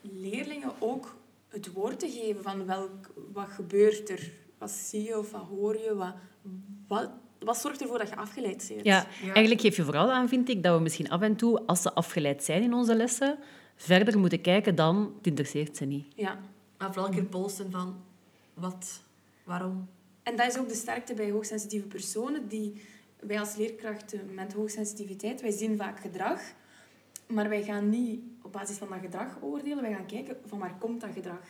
leerlingen ook het woord te geven van welk, wat gebeurt er, wat zie je of wat hoor je, wat, wat, wat zorgt ervoor dat je afgeleid bent. Ja, Ja. eigenlijk geef je vooral aan, vind ik, dat we misschien af en toe, als ze afgeleid zijn in onze lessen, verder moeten kijken dan het interesseert ze niet. ja. Maar vooral een keer polsen van wat, waarom. En dat is ook de sterkte bij hoogsensitieve personen. Die, wij als leerkrachten met hoogsensitiviteit, wij zien vaak gedrag. Maar wij gaan niet op basis van dat gedrag oordelen. Wij gaan kijken van waar komt dat gedrag.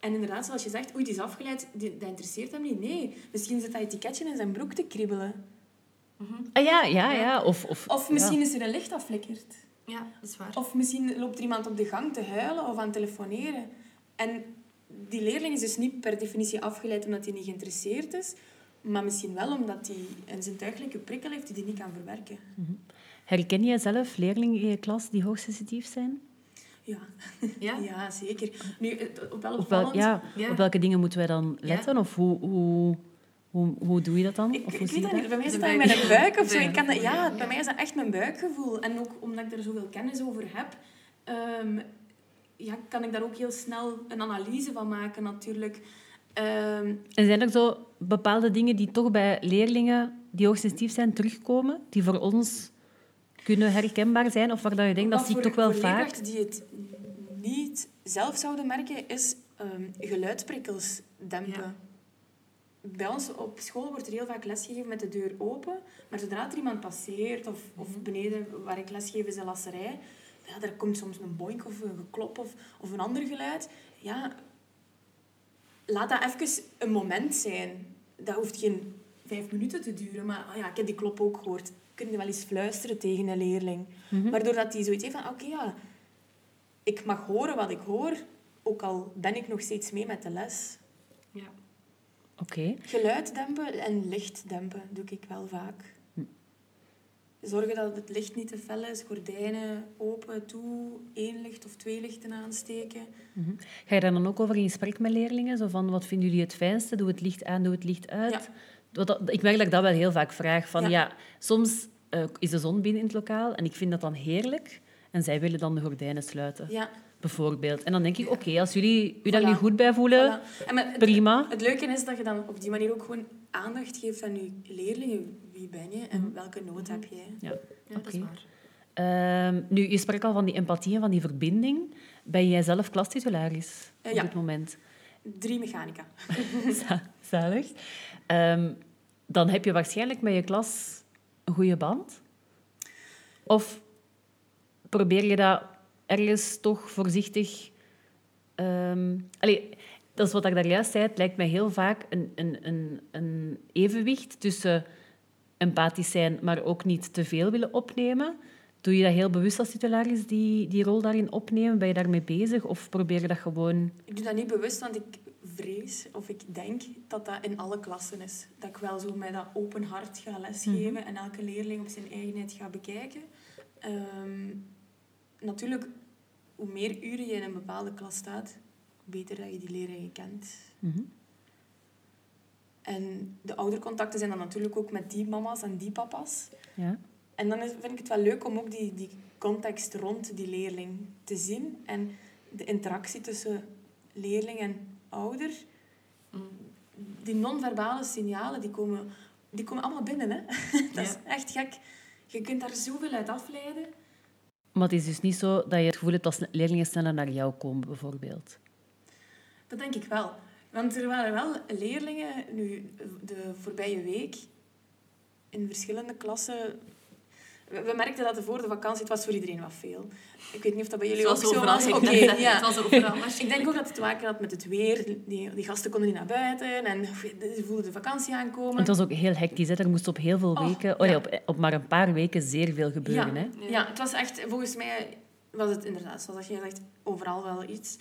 En inderdaad, zoals je zegt, oei, die is afgeleid, die, dat interesseert hem niet. Nee, misschien zit dat etiketje in zijn broek te kriebelen. Ah, ja, ja, ja. Of, of, Of misschien is er een licht aflikkerd. Ja, dat is waar. Of misschien loopt er iemand op de gang te huilen of aan het telefoneren. En die leerling is dus niet per definitie afgeleid omdat hij niet geïnteresseerd is, maar misschien wel omdat hij een zintuigelijke prikkel heeft die hij niet kan verwerken. Herken jij zelf leerlingen in je klas die hoogsensitief zijn? Ja, Ja? ja zeker. Nu, het- op wel Op, ja, Ja. op welke dingen moeten wij dan letten? Of hoe, hoe, hoe, hoe doe je dat dan? Ik, Of ik hoe weet dat niet. Bij mij De zit dat buik. mijn buik of zo. Ik kan dat, ja, bij mij is dat echt mijn buikgevoel. En ook omdat ik er zoveel kennis over heb, ehm, ja, kan ik daar ook heel snel een analyse van maken natuurlijk. Ehm, En zijn er zo bepaalde dingen die toch bij leerlingen die hoogsensitief zijn terugkomen, die voor ons kunnen herkenbaar zijn? Of waar dat je denkt, dat zie ik toch wel voor vaak? die het niet zelf zouden merken, is ehm geluidsprikkels dempen. Ja. Bij ons op school wordt er heel vaak lesgegeven met de deur open, maar zodra er iemand passeert, of, of Mhm. beneden waar ik lesgeef is een lasserij, ja, daar komt soms een boink of een geklop of, of een ander geluid. Ja, laat dat even een moment zijn. Dat hoeft geen vijf minuten te duren, maar ah ja, ik heb die klop ook gehoord. Kun je wel eens fluisteren tegen een leerling. Mhm. Waardoor dat hij zoiets heeft van, oké, ja, ik mag horen wat ik hoor, ook al ben ik nog steeds mee met de les. Ja. Oké. Geluid dempen en licht dempen doe ik wel vaak. Zorgen dat het licht niet te fel is, gordijnen open, toe, één licht of twee lichten aansteken. Mhm. Ga je daar dan ook over in gesprek met leerlingen? Zo van, wat vinden jullie het fijnste? Doe het licht aan, doe het licht uit? Ja. Ik merk dat ik dat wel heel vaak vraag. Van, Ja. ja. soms eh, is de zon binnen in het lokaal en ik vind dat dan heerlijk. En zij willen dan de gordijnen sluiten, Ja, bijvoorbeeld. En dan denk ik, oké, als jullie u daar Voilà. niet goed bij voelen, voilà. En maar het, prima. het leuke is dat je dan op die manier ook gewoon aandacht geeft aan je leerlingen. Wie ben je en welke nood heb jij? Ja. Ja, dat is waar. Ehm, nu, je sprak al van die empathie en van die verbinding. Ben jij zelf klastitularis Eh, op ja. dit moment? Drie mechanica. Zalig. Um, dan heb je waarschijnlijk met je klas een goede band. Of probeer je dat ergens toch voorzichtig... Um, allee, dat is wat ik daar juist zei. Het lijkt mij heel vaak een, een, een, een evenwicht tussen empathisch zijn, maar ook niet te veel willen opnemen. Doe je dat heel bewust als titularis, die, die rol daarin opnemen? Ben je daarmee bezig of probeer je dat gewoon... Ik doe dat niet bewust, want ik vrees of ik denk dat dat in alle klassen is. Dat ik wel zo met dat open hart ga lesgeven mhm. en elke leerling op zijn eigenheid ga bekijken. Ehm, natuurlijk, hoe meer uren je in een bepaalde klas staat, hoe beter dat je die leerlingen kent. Mhm. En de oudercontacten zijn dan natuurlijk ook met die mama's en die papa's. Ja. En dan is, vind ik het wel leuk om ook die, die context rond die leerling te zien. En de interactie tussen leerling en ouder. Die non-verbale signalen, die komen, die komen allemaal binnen. Hè? Dat is echt gek. Je kunt daar zoveel uit afleiden. Maar het is dus niet zo dat je het gevoel hebt dat leerlingen sneller naar jou komen, bijvoorbeeld? Dat denk ik wel. Want er waren wel leerlingen, nu de voorbije week, in verschillende klassen we merkten dat de voor de vakantie, het was voor iedereen wat veel. Ik weet niet of dat bij jullie ook zo was. Oké, ja. Het was overal. ik denk ook dat het te maken had met het weer. Die, die gasten konden niet naar buiten en ze voelden de vakantie aankomen. het was ook heel hectisch. Hè. Er moest op heel veel oh, weken, oh, ja. op, op maar een paar weken zeer veel gebeuren. Ja, hè? ja, het was echt, volgens mij was het inderdaad, zoals je zegt, overal wel iets.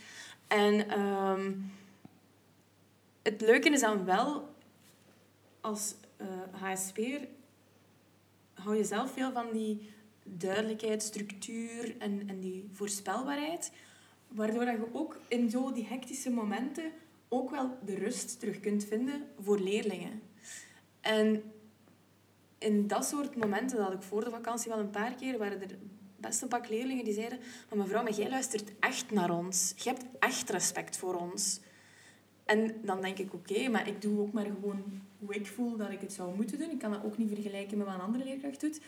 En um, het leuke is dan wel, als uh, eh, HSP'er hou je zelf veel van die duidelijkheid, structuur en, en die voorspelbaarheid. Waardoor dat je ook in zo die hectische momenten ook wel de rust terug kunt vinden voor leerlingen. En in dat soort momenten, dat ik voor de vakantie wel een paar keer, waren er best een pak leerlingen die zeiden maar mevrouw, maar jij luistert echt naar ons. Je hebt echt respect voor ons. En dan denk ik, oké, maar ik doe ook maar gewoon hoe ik voel dat ik het zou moeten doen. Ik kan dat ook niet vergelijken met wat een andere leerkracht doet.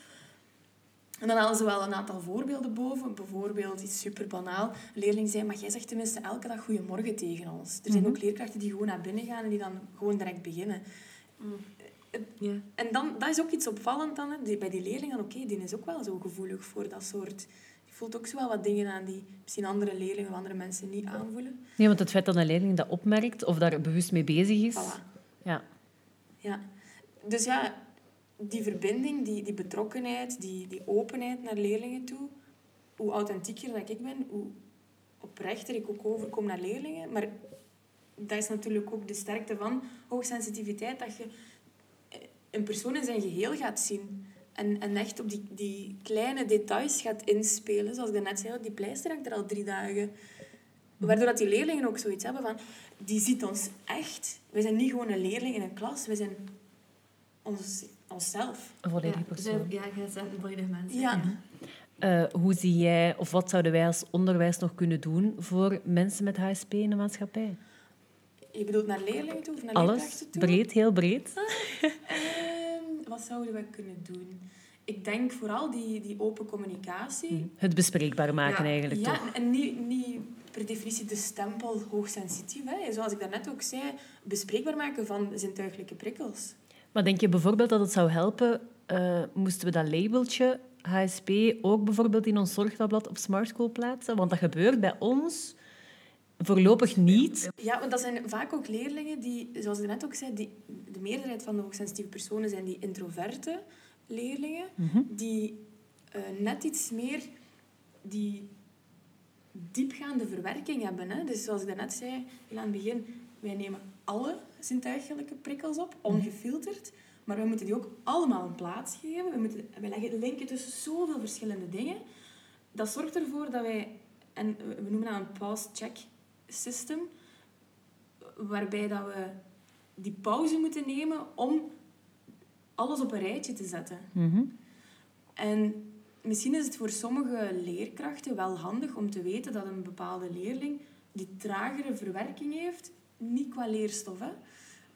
En dan halen ze wel een aantal voorbeelden boven. Bijvoorbeeld iets super banaal. Een leerling zei, maar jij zegt tenminste elke dag goedemorgen tegen ons. Er zijn mhm. ook leerkrachten die gewoon naar binnen gaan en die dan gewoon direct beginnen. Mm. Ja. En dan, dat is ook iets opvallend dan. Hè. Bij die leerlingen, oké, die is ook wel zo gevoelig voor dat soort voelt ook zo wel wat dingen aan die misschien andere leerlingen of andere mensen niet aanvoelen. Nee, want het feit dat een leerling dat opmerkt of daar bewust mee bezig is... Ja. ja. Dus ja, die verbinding, die, die betrokkenheid, die, die openheid naar leerlingen toe, hoe authentieker dat ik ben, hoe oprechter ik ook overkom naar leerlingen. Maar dat is natuurlijk ook de sterkte van hoogsensitiviteit, dat je een persoon in zijn geheel gaat zien. En, en echt op die, die kleine details gaat inspelen. Zoals ik net zei, die pleister hangt er al drie dagen. Waardoor dat die leerlingen ook zoiets hebben van... Die ziet ons echt. We zijn niet gewoon een leerling in een klas. We zijn ons, onszelf. Een volledige persoon. Ja, jij bent een volledige mens. Ja. Uh, hoe zie jij, of wat zouden wij als onderwijs nog kunnen doen voor mensen met HSP in de maatschappij? Je bedoelt naar leerlingen toe of naar Alles, toe? breed, heel breed. wat zouden we kunnen doen? Ik denk vooral die, die open communicatie. Hm. Het bespreekbaar maken eigenlijk, ja, toch? en niet, niet per definitie de stempel hoogsensitief. Hè. Zoals ik daarnet ook zei, bespreekbaar maken van zintuigelijke prikkels. Maar denk je bijvoorbeeld dat het zou helpen, uh, moesten we dat labeltje HSP ook bijvoorbeeld in ons zorgtabblad op Smart School plaatsen? Want dat gebeurt bij ons Voorlopig niet. Ja, want dat zijn vaak ook leerlingen die, zoals ik net ook zei, die, de meerderheid van de hoogsensitieve personen zijn die introverte leerlingen, mhm. die uh, net iets meer die diepgaande verwerking hebben. Hè? Dus zoals ik net zei, heel aan het begin, wij nemen alle zintuigelijke prikkels op, mhm. ongefilterd. Maar we moeten die ook allemaal een plaats geven. We, moeten, we leggen linken tussen zoveel verschillende dingen. Dat zorgt ervoor dat wij, en we noemen dat een pause-check system, waarbij dat we die pauze moeten nemen om alles op een rijtje te zetten. Mhm. En misschien is het voor sommige leerkrachten wel handig om te weten dat een bepaalde leerling die tragere verwerking heeft, niet qua leerstof, hè,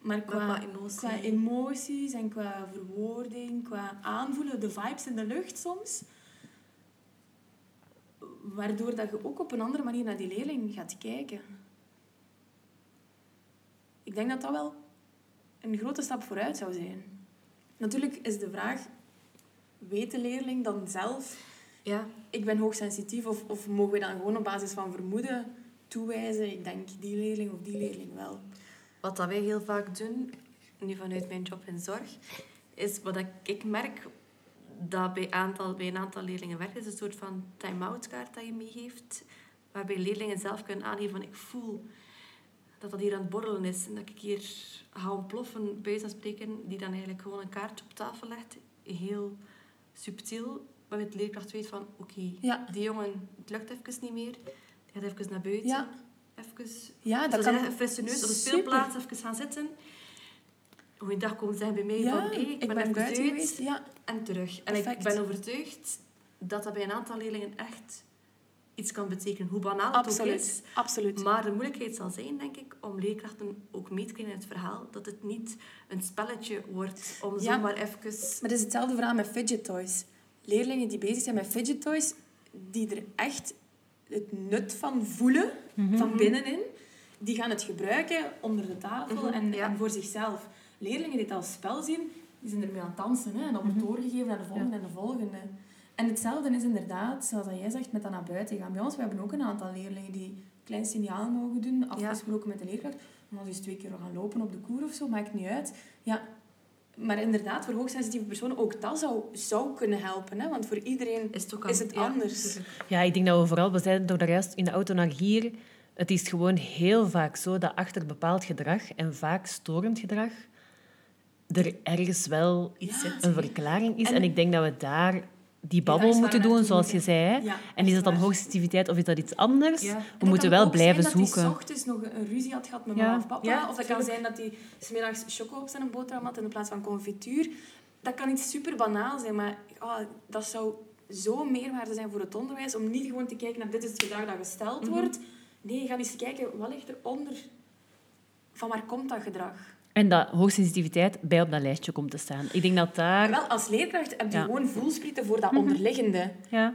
maar qua, qua, emoties en qua verwoording, qua aanvoelen, de vibes in de lucht soms waardoor dat je ook op een andere manier naar die leerling gaat kijken. Ik denk dat dat wel een grote stap vooruit zou zijn. Natuurlijk is de vraag, weet de leerling dan zelf, Ja, ik ben hoogsensitief, of, of mogen we dan gewoon op basis van vermoeden toewijzen, ik denk die leerling of die leerling wel. Wat dat wij heel vaak doen, nu vanuit mijn job in zorg, is wat ik, ik merk dat bij, aantal, bij een aantal leerlingen werkt, is een soort van time-out kaart dat je meegeeft, waarbij leerlingen zelf kunnen aangeven van ik voel dat dat hier aan het borrelen is en dat ik hier ga ontploffen, bij spreken, die dan eigenlijk gewoon een kaart op tafel legt, heel subtiel, waarbij de leerkracht weet van oké, Ja. die jongen, het lukt even niet meer, die gaat even naar buiten, Ja. even Ja, dat dat kan een frisse neus op de speelplaats even gaan zitten. Goeiedag komen zeggen bij mij Ja, van hey, ik, ben, ben buiten geweest. Ja, en terug. En ik ben overtuigd dat dat bij een aantal leerlingen echt iets kan betekenen. Hoe banaal het ook is. absoluut. Maar de moeilijkheid zal zijn, denk ik, om leerkrachten ook mee te krijgen in het verhaal. Dat het niet een spelletje wordt om Ja. zomaar even... Maar het is hetzelfde verhaal met fidget toys. Leerlingen die bezig zijn met fidget toys, die er echt het nut van voelen, van binnenin, die gaan het gebruiken onder de tafel Mhm, en, ja. en voor zichzelf. Leerlingen die het als spel zien, die zijn ermee aan het dansen. Hè, en dat wordt doorgegeven aan de volgende en de volgende. En hetzelfde is inderdaad, zoals jij zegt, met dat naar buiten gaan. Bij ons, we hebben ook een aantal leerlingen die een klein signaal mogen doen, afgesproken met de leerkracht. En als eens twee keer gaan lopen op de koer of zo, maakt niet uit. Ja, maar inderdaad, voor hoogsensitieve personen, ook dat zou, zou kunnen helpen. Hè? Want voor iedereen Is het, is het anders. Ja, ik denk dat we vooral, we zeiden toch daar juist in de auto naar hier, het is gewoon heel vaak zo dat achter bepaald gedrag, en vaak storend gedrag, er ergens wel Ja. een verklaring is. En, En- ik denk dat we daar die babbel moeten doen, zoals je zei. Ja, En is dat dan hoogsensitiviteit of is dat iets anders? Ja. We moeten wel blijven zijn dat zoeken. hij ochtends nog een ruzie had gehad met mama of papa. Ja, of dat kan zijn dat hij smiddags choco op zijn boterham had in plaats van confituur. Dat kan iets super banaal zijn, maar dat zou zo'n meerwaarde zijn voor het onderwijs. Om niet gewoon te kijken naar dit is het gedrag dat gesteld Mhm. wordt. Nee, ga eens kijken, wat ligt eronder? Van waar komt dat gedrag? En dat hoogsensitiviteit bij op dat lijstje komt te staan. Ik denk dat daar... Wel, als leerkracht heb je Ja. gewoon voelsprieten voor dat onderliggende. Ja,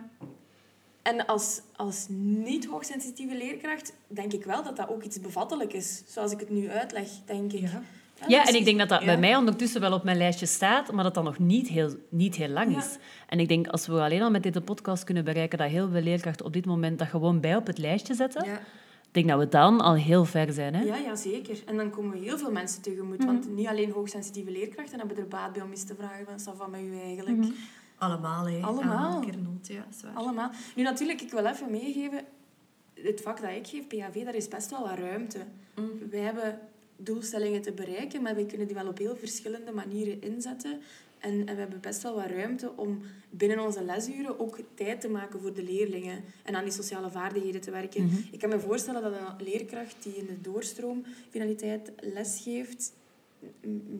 En als, als niet-hoogsensitieve leerkracht denk ik wel dat dat ook iets bevattelijk is. Zoals ik het nu uitleg, denk ik. Ja. Ja, en ik denk dat dat ja. bij mij ondertussen wel op mijn lijstje staat, maar dat dat nog niet heel, niet heel lang Ja. is. En ik denk, als we alleen al met deze podcast kunnen bereiken dat heel veel leerkrachten op dit moment dat gewoon bij op het lijstje zetten, denk dat we dan al heel ver zijn. Hè? Ja, ja, zeker. En dan komen we heel veel mensen tegemoet. Mhm. Want niet alleen hoogsensitieve leerkrachten hebben er baat bij om eens te vragen van, "Wat van met u eigenlijk? Mhm. Allemaal, hè. Allemaal. Nood, ja. Zwaar. Allemaal. Nu natuurlijk, ik wil even meegeven, het vak dat ik geef, PHV, daar is best wel wat ruimte. Mm. Wij hebben doelstellingen te bereiken, maar we kunnen die wel op heel verschillende manieren inzetten. En, en we hebben best wel wat ruimte om binnen onze lesuren ook tijd te maken voor de leerlingen en aan die sociale vaardigheden te werken. Mhm. Ik kan me voorstellen dat een leerkracht die in de doorstroomfinaliteit lesgeeft,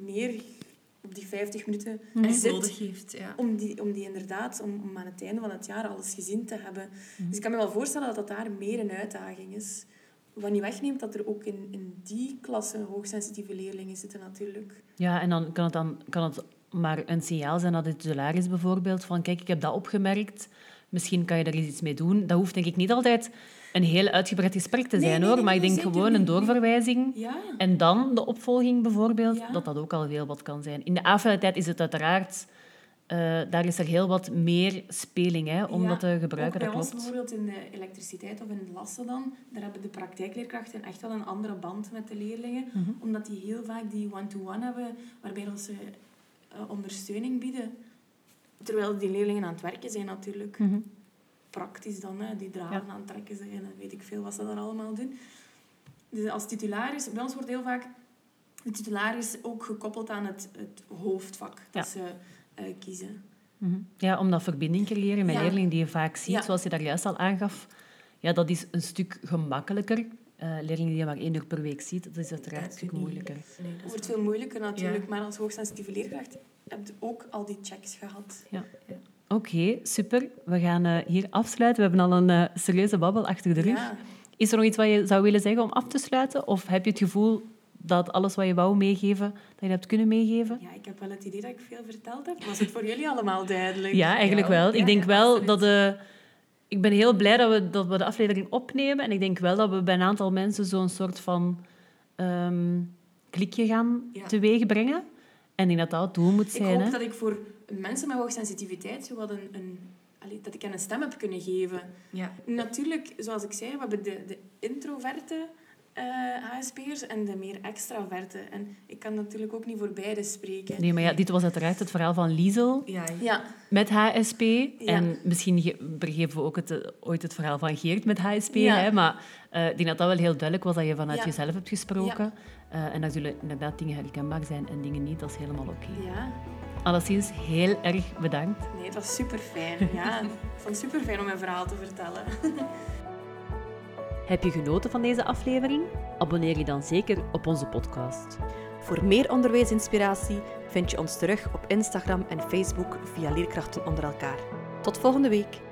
meer op die 50 minuten zit heeft, ja. om die, om die inderdaad, om, om aan het einde van het jaar alles gezien te hebben. Mhm. Dus ik kan me wel voorstellen dat dat daar meer een uitdaging is. Wat niet wegneemt dat er ook in, in die klasse hoogsensitieve leerlingen zitten natuurlijk. Ja, en dan kan het, dan kan het maar een signaal zijn dat het titulaar is bijvoorbeeld. Van kijk, ik heb dat opgemerkt. Misschien kan je daar iets mee doen. Dat hoeft denk ik niet altijd een heel uitgebreid gesprek te zijn, nee, hoor. nee, maar ik denk gewoon een doorverwijzing. Ja, En dan de opvolging bijvoorbeeld, Ja. dat dat ook al heel wat kan zijn. In de afvallitijd is het uiteraard... eh, daar is er heel wat meer speling hè, om Ja, dat te gebruiken, ook dat bij ons bijvoorbeeld in de elektriciteit of in het lassen dan, daar hebben de praktijkleerkrachten echt wel een andere band met de leerlingen. Mhm. Omdat die heel vaak die one-to-one hebben, waarbij dat ze ondersteuning bieden. Terwijl die leerlingen aan het werken zijn natuurlijk. Mhm. praktisch dan, hè, die draden aan het trekken zijn en weet ik veel wat ze daar allemaal doen. Dus als titularis, bij ons wordt heel vaak de titularis ook gekoppeld aan het, het hoofdvak dat Ja. ze eh, kiezen. Mhm. Ja, om dat verbinding te creëren met Ja. leerlingen die je vaak ziet, zoals je daar juist al aangaf. Ja, dat is een stuk gemakkelijker. Eh, leerlingen die je maar één uur per week ziet, dat is uiteraard een Dat stuk moeilijker. Nee, dat wordt veel moeilijker natuurlijk, maar als hoogsensitieve leerkracht heb je ook al die checks gehad. Oké, super. We gaan eh, hier afsluiten. We hebben al een eh, serieuze babbel achter de rug. Ja. Is er nog iets wat je zou willen zeggen om af te sluiten? Of heb je het gevoel dat alles wat je wou meegeven, dat je hebt kunnen meegeven? ja, ik heb wel het idee dat ik veel verteld heb. Was het voor jullie allemaal duidelijk? Ja, eigenlijk wel. Ja, Ik denk ja, wel absoluut. dat de... Ik ben heel blij dat we, dat we de aflevering opnemen. En ik denk wel dat we bij een aantal mensen zo'n soort van... ehm, klikje gaan Ja. teweeg brengen. En ik denk dat dat het doel moet Ik zijn. hoop hè. dat ik voor mensen met hoogsensitiviteit zo wat een, een, allee, dat ik hen een stem heb kunnen geven. Ja. Natuurlijk, zoals ik zei, we hebben de, de introverte eh HSP'ers en de meer extraverte. En ik kan natuurlijk ook niet voor beide spreken. Nee, maar ja, dit was uiteraard het verhaal van Liesel Ja, Ja, met HSP. En misschien ge- begeven we ook het, eh, ooit het verhaal van Geert met HSP. Ja. Hè? Maar eh, ik denk dat dat wel heel duidelijk was dat je vanuit Ja. jezelf hebt gesproken. Eh, en dat zullen inderdaad dingen herkenbaar zijn en dingen niet. Dat is helemaal oké. ja. Alleszins, heel erg bedankt. Nee, het was super fijn. Ja, ik vond het super fijn om mijn verhaal te vertellen. Heb je genoten van deze aflevering? Abonneer je dan zeker op onze podcast. Voor meer onderwijsinspiratie vind je ons terug op Instagram en Facebook via Leerkrachten onder elkaar. Tot volgende week.